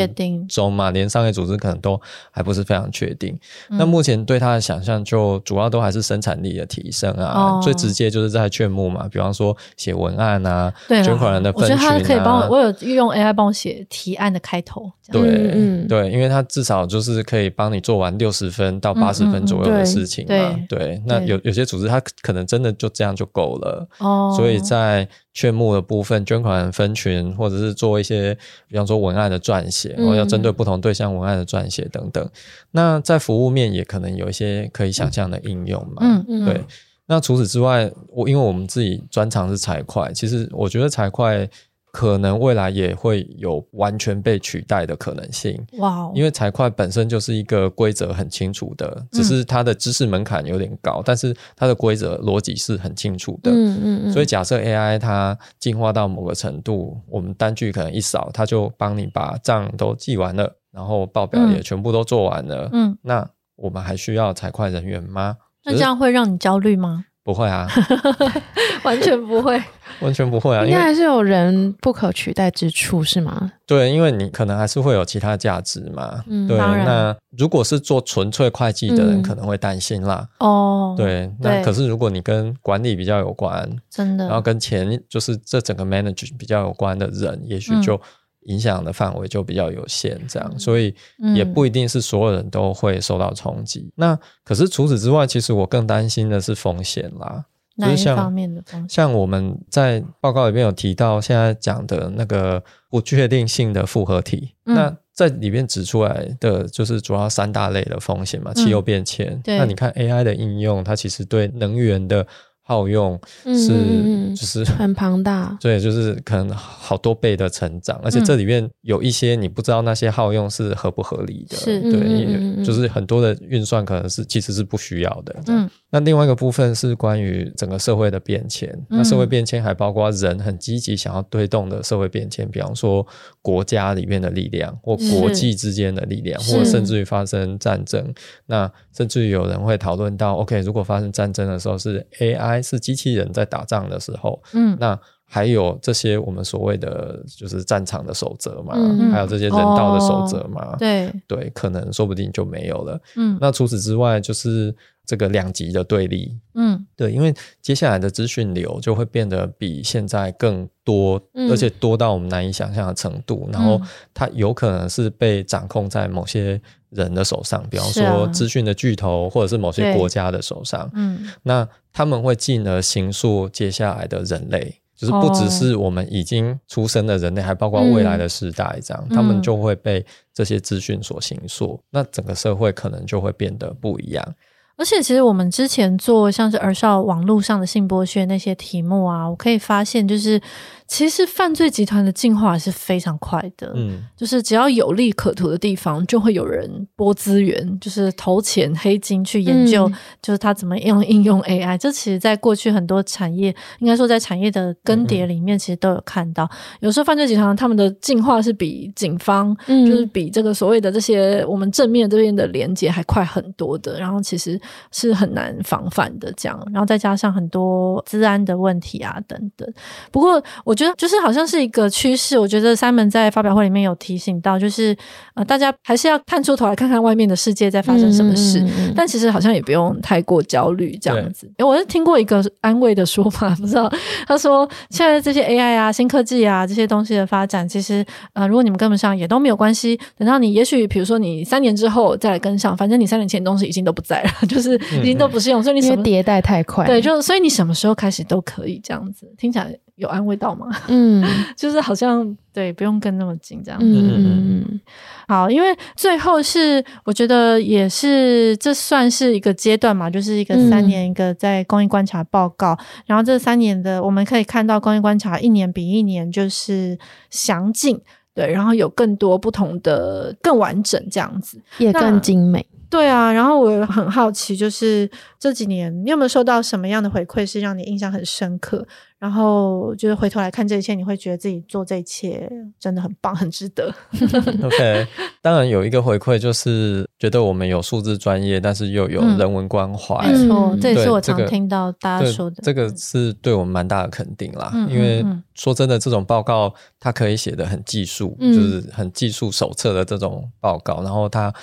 中嘛，连商业组织可能都还不是非常确定。嗯、那目前对它的想象，就主要都还是生产力的提升啊，哦、最直接就是在劝募嘛，比方说写文案啊，捐款人的分群啊。我觉得它可以帮我，我有用 AI 帮我写提案的开头。对，嗯、对，因为它至少就是可以帮你做完六十分到八十分左右的事情嘛。对，对，那有有些组织。他可能真的就这样就够了，哦，所以在劝募的部分，捐款分群，或者是做一些，比方说文案的撰写，或要针对不同对象文案的撰写等等。那在服务面也可能有一些可以想象的应用嘛，嗯嗯，对。那除此之外，我因为我们自己专长是财会，其实我觉得财会。可能未来也会有完全被取代的可能性。哇 Wow！因为财会本身就是一个规则很清楚的，只是它的知识门槛有点高，嗯、但是它的规则逻辑是很清楚的。嗯嗯嗯。所以假设 AI 它进化到某个程度，我们单据可能一扫，它就帮你把账都记完了，然后报表也全部都做完了。嗯。那我们还需要财会人员吗？那这样会让你焦虑吗？不会啊，完全不会，完全不会啊！应该还是有人不可取代之处，是吗？对，因为你可能还是会有其他价值嘛。嗯，对。那如果是做纯粹会计的人，可能会担心啦。哦、嗯，对。那可是如果你跟管理比较有关，真的，然后跟钱就是这整个 manage 比较有关的人，也许就。嗯影响的范围就比较有限，这样，所以也不一定是所有人都会受到冲击。嗯、那可是除此之外，其实我更担心的是风险啦。哪一方面的风险？像我们在报告里面有提到，现在讲的那个不确定性的复合体，嗯、那在里面指出来的就是主要三大类的风险嘛，气候变迁。嗯、那你看 AI 的应用，它其实对能源的。耗用是就是 *laughs* 很庞大，*laughs* 对，就是可能好多倍的成长，而且这里面有一些你不知道那些耗用是合不合理的，是，对，就是很多的运算可能是其实是不需要的。嗯，那另外一个部分是关于整个社会的变迁，那社会变迁还包括人很积极想要推动的社会变迁，比方说国家里面的力量，或国际之间的力量，或甚至于发生战争，那甚至于有人会讨论到，OK，如果发生战争的时候是 AI。是机器人在打仗的时候，嗯，那还有这些我们所谓的就是战场的守则嘛，嗯、还有这些人道的守则嘛，哦、对。对，可能说不定就没有了，嗯，那除此之外就是这个两极的对立，嗯，对，因为接下来的资讯流就会变得比现在更多，嗯、而且多到我们难以想象的程度，然后它有可能是被掌控在某些。人的手上，比方说资讯的巨头，或者是某些国家的手上，嗯，那他们会进而形塑接下来的人类，就是不只是我们已经出生的人类，还包括未来的时代，这样，嗯，他们就会被这些资讯所形塑，那整个社会可能就会变得不一样。而且，其实我们之前做像是儿少网络上的性剥削那些题目啊，我可以发现就是。其实犯罪集团的进化是非常快的，嗯，就是只要有利可图的地方，就会有人拨资源，就是投钱黑金去研究，就是他怎么样应用 AI。这其实在过去很多产业，应该说在产业的更迭里面，其实都有看到。有时候犯罪集团他们的进化是比警方，就是比这个所谓的这些我们正面这边的连接还快很多的。然后其实是很难防范的这样，然后再加上很多治安的问题啊等等。不过我。觉得就是好像是一个趋势，我觉得 Simon 在发表会里面有提醒到，就是呃，大家还是要探出头来看看外面的世界在发生什么事，但其实好像也不用太过焦虑这样子。对我是听过一个安慰的说法，不知道他说现在这些 AI 啊、新科技啊这些东西的发展，其实呃，如果你们跟不上也都没有关系，等到你也许比如说你三年之后再来跟上，反正你三年前的东西已经都不在了，*laughs* 就是已经都不适用，嗯、所以你什么迭代太快，对，就所以你什么时候开始都可以这样子，听起来。有安慰到吗？*laughs* *laughs* 嗯，就是好像对，不用跟那么紧这样子。嗯嗯，好，因为最后是我觉得也是这算是一个阶段嘛，就是一个三年一个在公益观察报告，嗯、然后这三年的我们可以看到公益观察一年比一年就是详尽，对，然后有更多不同的更完整这样子，也更精美。对啊，然后我很好奇，就是这几年你有没有收到什么样的回馈，是让你印象很深刻？然后就是回头来看这一切，你会觉得自己做这一切真的很棒，很值得。*laughs* OK，当然有一个回馈，就是觉得我们有数字专业，但是又有人文关怀。没错，这也是我常听到大家说的。这个是对我们蛮大的肯定啦，因为说真的，这种报告它可以写得很技术，就是很技术手册的这种报告，然后它。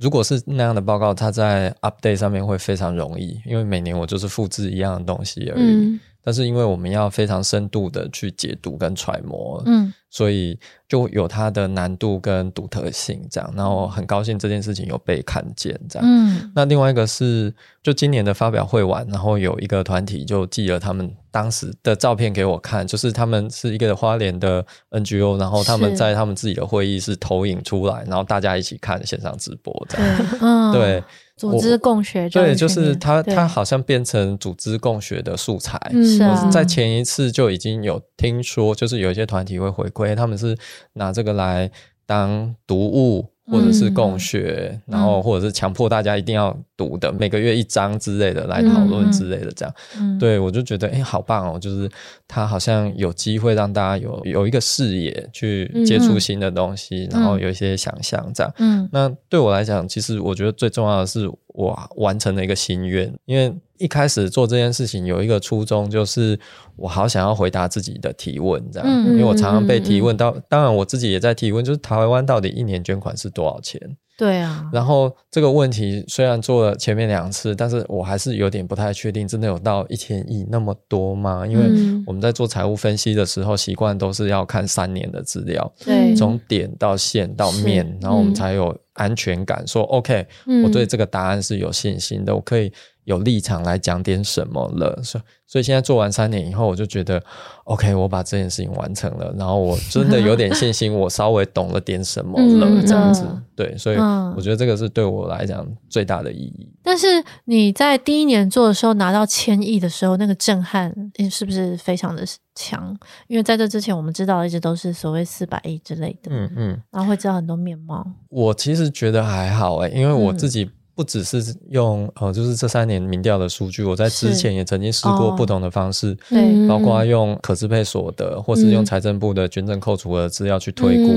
如果是那样的报告，它在 update 上面会非常容易，因为每年我就是复制一样的东西而已。但是因为我们要非常深度的去解读跟揣摩，嗯，所以就有它的难度跟独特性这样。然后很高兴这件事情有被看见这样。嗯，那另外一个是，就今年的发表会完，然后有一个团体就寄了他们。当时的照片给我看，就是他们是一个花莲的 NGO，然后他们在他们自己的会议室投影出来，然后大家一起看线上直播这样。嗯，对，组织共学，对，就是他，他好像变成组织共学的素材。是啊，在前一次就已经有听说，就是有一些团体会回馈，他们是拿这个来当读物。或者是共学，嗯、然后或者是强迫大家一定要读的，嗯、每个月一张之类的来讨论之类的，这样，嗯、对我就觉得哎、欸，好棒哦！就是他好像有机会让大家有有一个视野去接触新的东西，嗯、然后有一些想象这样。嗯，那对我来讲，其实我觉得最重要的是我完成了一个心愿，因为。一开始做这件事情有一个初衷，就是我好想要回答自己的提问，这样，因为我常常被提问到，当然我自己也在提问，就是台湾到底一年捐款是多少钱？对啊。然后这个问题虽然做了前面两次，但是我还是有点不太确定，真的有到一千亿那么多吗？因为我们在做财务分析的时候，习惯都是要看三年的资料，对，从点到线到面，然后我们才有安全感，说 OK，我对这个答案是有信心的，我可以。有立场来讲点什么了，所以所以现在做完三年以后，我就觉得，OK，我把这件事情完成了，然后我真的有点信心，我稍微懂了点什么了，嗯、这样子，嗯、对，所以我觉得这个是对我来讲最大的意义。但是你在第一年做的时候拿到千亿的时候，那个震撼是不是非常的强？因为在这之前，我们知道一直都是所谓四百亿之类的，嗯嗯，然后会知道很多面貌。我其实觉得还好诶，因为我自己。不只是用呃，就是这三年民调的数据，我在之前也曾经试过不同的方式，对，包括用可支配所得，或是用财政部的捐赠扣除额资料去推估，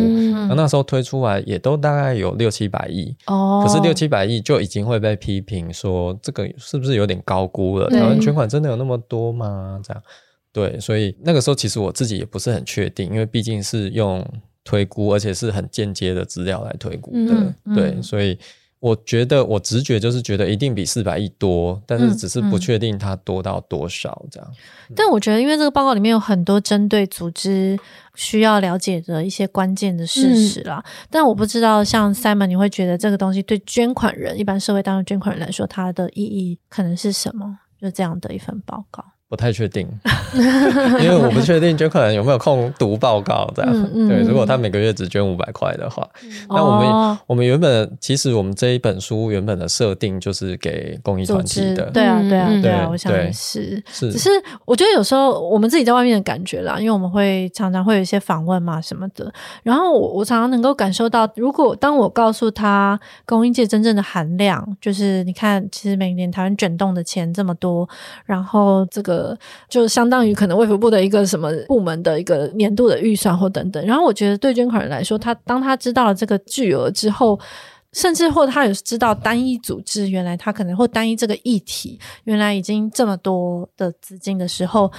那那时候推出来也都大概有六七百亿，哦，可是六七百亿就已经会被批评说这个是不是有点高估了？台湾捐款真的有那么多吗？这样，对，所以那个时候其实我自己也不是很确定，因为毕竟是用推估，而且是很间接的资料来推估的，对，所以。我觉得我直觉就是觉得一定比四百亿多，但是只是不确定它多到多少这样。嗯嗯、但我觉得，因为这个报告里面有很多针对组织需要了解的一些关键的事实啦。嗯、但我不知道，像 Simon，你会觉得这个东西对捐款人、一般社会当中捐款人来说，它的意义可能是什么？就这样的一份报告。不太确定，*laughs* 因为我不确定捐款人有没有空读报告这样。嗯嗯、对，如果他每个月只捐五百块的话，嗯、那我们、哦、我们原本其实我们这一本书原本的设定就是给公益团体的。对啊，对啊，对啊，我想也是。是，只是我觉得有时候我们自己在外面的感觉啦，因为我们会常常会有一些访问嘛什么的，然后我我常常能够感受到，如果当我告诉他公益界真正的含量，就是你看，其实每年台湾卷动的钱这么多，然后这个。呃，就相当于可能卫福部的一个什么部门的一个年度的预算或等等。然后我觉得对捐款人来说，他当他知道了这个巨额之后，甚至或他有知道单一组织原来他可能会单一这个议题原来已经这么多的资金的时候。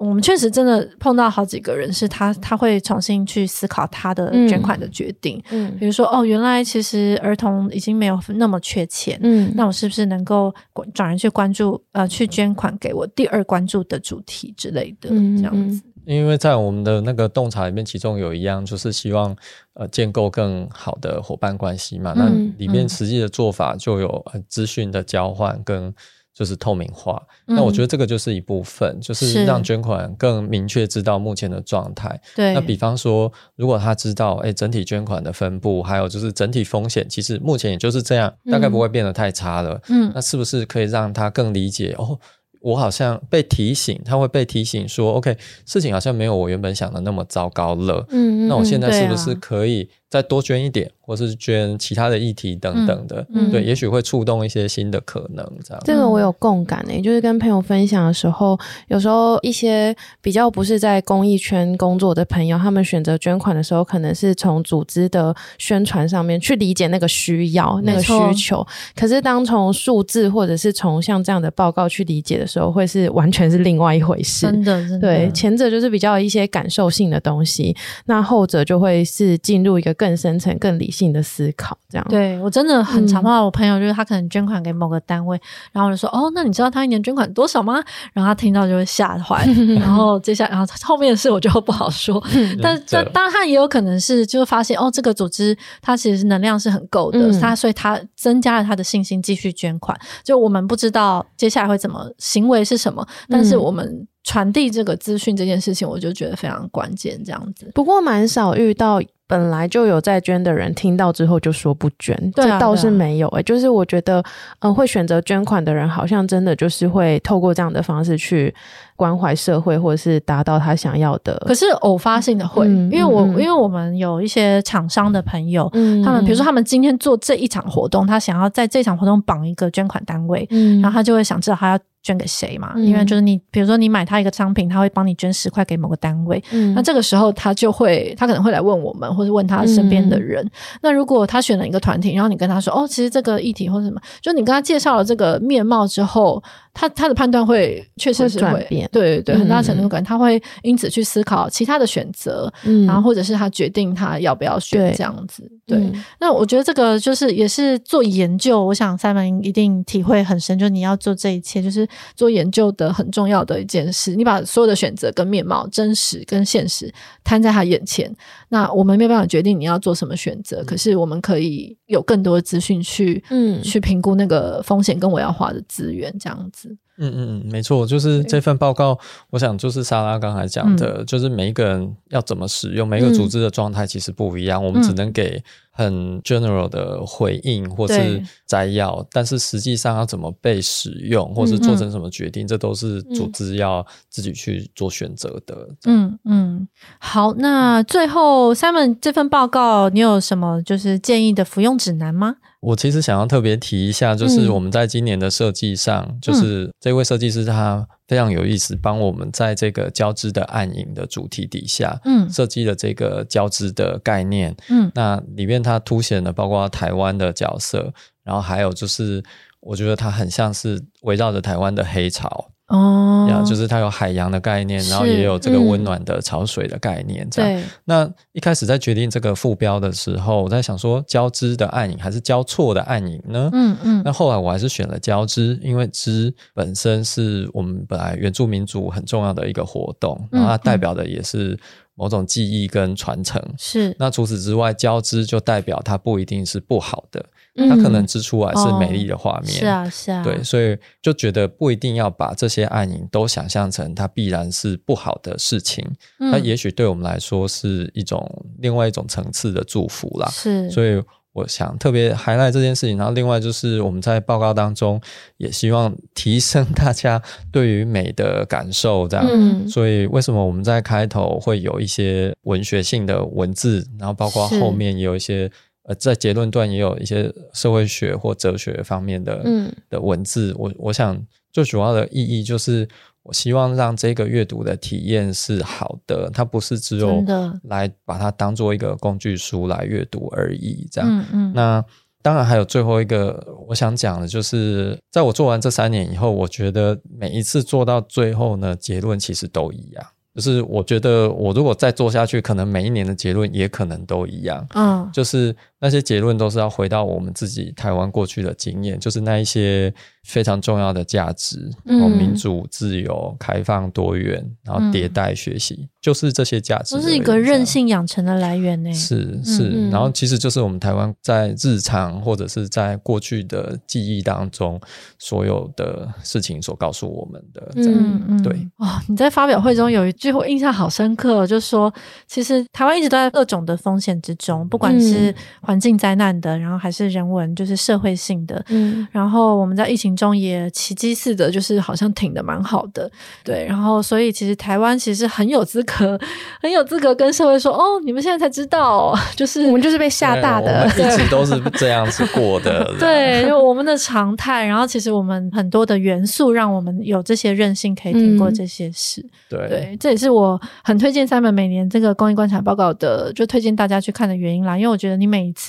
我们确实真的碰到好几个人，是他他会重新去思考他的捐款的决定。嗯，嗯比如说哦，原来其实儿童已经没有那么缺钱。嗯，那我是不是能够转而去关注呃，去捐款给我第二关注的主题之类的这样子？因为在我们的那个洞察里面，其中有一样就是希望呃建构更好的伙伴关系嘛。嗯、那里面实际的做法就有资讯的交换跟。就是透明化，那我觉得这个就是一部分，嗯、就是让捐款更明确知道目前的状态。对，那比方说，如果他知道，哎、欸，整体捐款的分布，还有就是整体风险，其实目前也就是这样，大概不会变得太差了。嗯，那是不是可以让他更理解？哦，我好像被提醒，他会被提醒说，OK，事情好像没有我原本想的那么糟糕了。嗯，那我现在是不是可以再多捐一点，或是捐其他的议题等等的，嗯嗯、对，也许会触动一些新的可能。这样，这个我有共感诶，就是跟朋友分享的时候，有时候一些比较不是在公益圈工作的朋友，他们选择捐款的时候，可能是从组织的宣传上面去理解那个需要、那个需求。可是当从数字或者是从像这样的报告去理解的时候，会是完全是另外一回事。真的，真的。对，前者就是比较一些感受性的东西，那后者就会是进入一个。更深层、更理性的思考，这样。对，我真的很常碰到我朋友，就是他可能捐款给某个单位，嗯、然后我就说：“哦，那你知道他一年捐款多少吗？”然后他听到就会吓坏，*laughs* 然后接下来，然后后面的事我就不好说。但、但这当然他也有可能是，就是发现哦，这个组织它其实能量是很够的，嗯、他所以他增加了他的信心，继续捐款。就我们不知道接下来会怎么行为是什么，但是我们传递这个资讯这件事情，我就觉得非常关键。这样子，不过蛮少遇到。本来就有在捐的人，听到之后就说不捐，这倒是没有诶、欸。就是我觉得，嗯、呃，会选择捐款的人，好像真的就是会透过这样的方式去关怀社会，或者是达到他想要的。可是偶发性的会，嗯、因为我、嗯、因为我们有一些厂商的朋友，嗯、他们比如说他们今天做这一场活动，他想要在这场活动绑一个捐款单位，嗯、然后他就会想知道他要。捐给谁嘛？因为就是你，比如说你买他一个商品，他会帮你捐十块给某个单位。嗯，那这个时候他就会，他可能会来问我们，或者问他身边的人。嗯、那如果他选了一个团体，然后你跟他说，哦，其实这个议题或者什么，就你跟他介绍了这个面貌之后。他他的判断会确实是会，变，对对对，很大程度感，他会因此去思考其他的选择，嗯，然后或者是他决定他要不要选这样子。对，那我觉得这个就是也是做研究，我想 Simon 一定体会很深，就是你要做这一切，就是做研究的很重要的一件事。你把所有的选择跟面貌、真实跟现实摊在他眼前，那我们没有办法决定你要做什么选择，嗯、可是我们可以有更多的资讯去，嗯，去评估那个风险跟我要花的资源，这样子。嗯嗯嗯，没错，就是这份报告，我想就是莎拉刚才讲的，嗯、就是每一个人要怎么使用，每一个组织的状态其实不一样，嗯、我们只能给很 general 的回应或是摘要，但是实际上要怎么被使用，或是做成什么决定，嗯、这都是组织要自己去做选择的。嗯嗯，好，那最后 Simon 这份报告，你有什么就是建议的服用指南吗？我其实想要特别提一下，就是我们在今年的设计上，嗯、就是这位设计师他非常有意思，帮我们在这个交织的暗影的主题底下，嗯，设计了这个交织的概念，嗯，那里面它凸显了包括台湾的角色，然后还有就是我觉得它很像是围绕着台湾的黑潮。哦，呀，就是它有海洋的概念，然后也有这个温暖的潮水的概念，这样。对。那一开始在决定这个副标的时候，我在想说交织的暗影还是交错的暗影呢？嗯嗯。那后来我还是选了交织，因为织本身是我们本来原住民族很重要的一个活动，然后它代表的也是某种记忆跟传承。是。那除此之外，交织就代表它不一定是不好的。它可能织出来是美丽的画面，是啊，是啊，对，所以就觉得不一定要把这些暗影都想象成它必然是不好的事情，它，嗯、也许对我们来说是一种另外一种层次的祝福啦。是，所以我想特别 highlight 这件事情。然后另外就是我们在报告当中也希望提升大家对于美的感受，这样。嗯，所以为什么我们在开头会有一些文学性的文字，然后包括后面也有一些。呃，在结论段也有一些社会学或哲学方面的、嗯、的文字，我我想最主要的意义就是，我希望让这个阅读的体验是好的，它不是只有来把它当做一个工具书来阅读而已。这样，嗯嗯、那当然还有最后一个我想讲的，就是在我做完这三年以后，我觉得每一次做到最后呢，结论其实都一样。就是我觉得，我如果再做下去，可能每一年的结论也可能都一样。嗯，就是那些结论都是要回到我们自己台湾过去的经验，就是那一些。非常重要的价值，然后民主、自由、开放、多元，然后迭代学习，嗯、就是这些价值，都是一个韧性养成的来源呢。是是，嗯嗯，然后其实就是我们台湾在日常或者是在过去的记忆当中，所有的事情所告诉我们的。嗯嗯，对。哦，你在发表会中有一句我印象好深刻，就是说，其实台湾一直都在各种的风险之中，不管是环境灾难的，然后还是人文，就是社会性的。嗯，然后我们在疫情。中也奇迹似的，就是好像挺的蛮好的，对。然后，所以其实台湾其实很有资格，*laughs* 很有资格跟社会说：“哦，你们现在才知道，*laughs* 就是我们就是被吓大的，一直都是这样子过的。*laughs* ”对，就我们的常态。然后，其实我们很多的元素让我们有这些韧性，可以挺过这些事。嗯、对，对，这也是我很推荐 Simon 每年这个公益观察报告的，就推荐大家去看的原因啦。因为我觉得你每一次，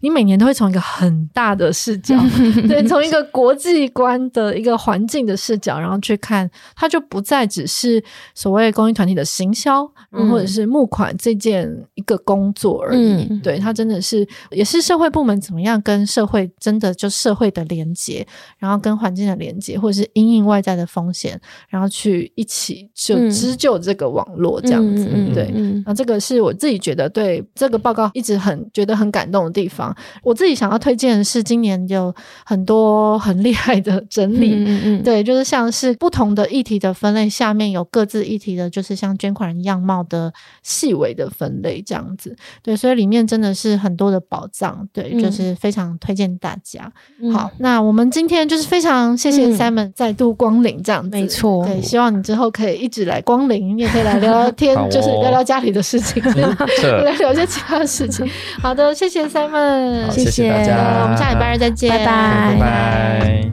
你每年都会从一个很大的视角，*laughs* 对，从一个国际观的一个环境的视角，然后去看，它就不再只是所谓公益团体的行销，或者是募款这件一个工作而已。嗯、对，它真的是也是社会部门怎么样跟社会真的就社会的连接，然后跟环境的连接，或者是因应外在的风险，然后去一起就织就这个网络这样子。嗯、对，那这个是我自己觉得对这个报告一直很觉得很感动的地方。我自己想要推荐的是，今年有很多很厉害的整理，嗯嗯嗯对，就是像是不同的议题的分类，下面有各自议题的，就是像捐款人样貌的细微的分类这样子，对，所以里面真的是很多的宝藏，对，就是非常推荐大家。嗯、好，那我们今天就是非常谢谢 Simon 再度光临这样子，没错，对，希望你之后可以一直来光临，你也可以来聊聊天，哦、就是聊聊家里的事情，*laughs* 聊、聊一些其他的事情。好的，谢谢 Simon。谢谢大家，我们下礼拜二再见，拜拜。拜拜。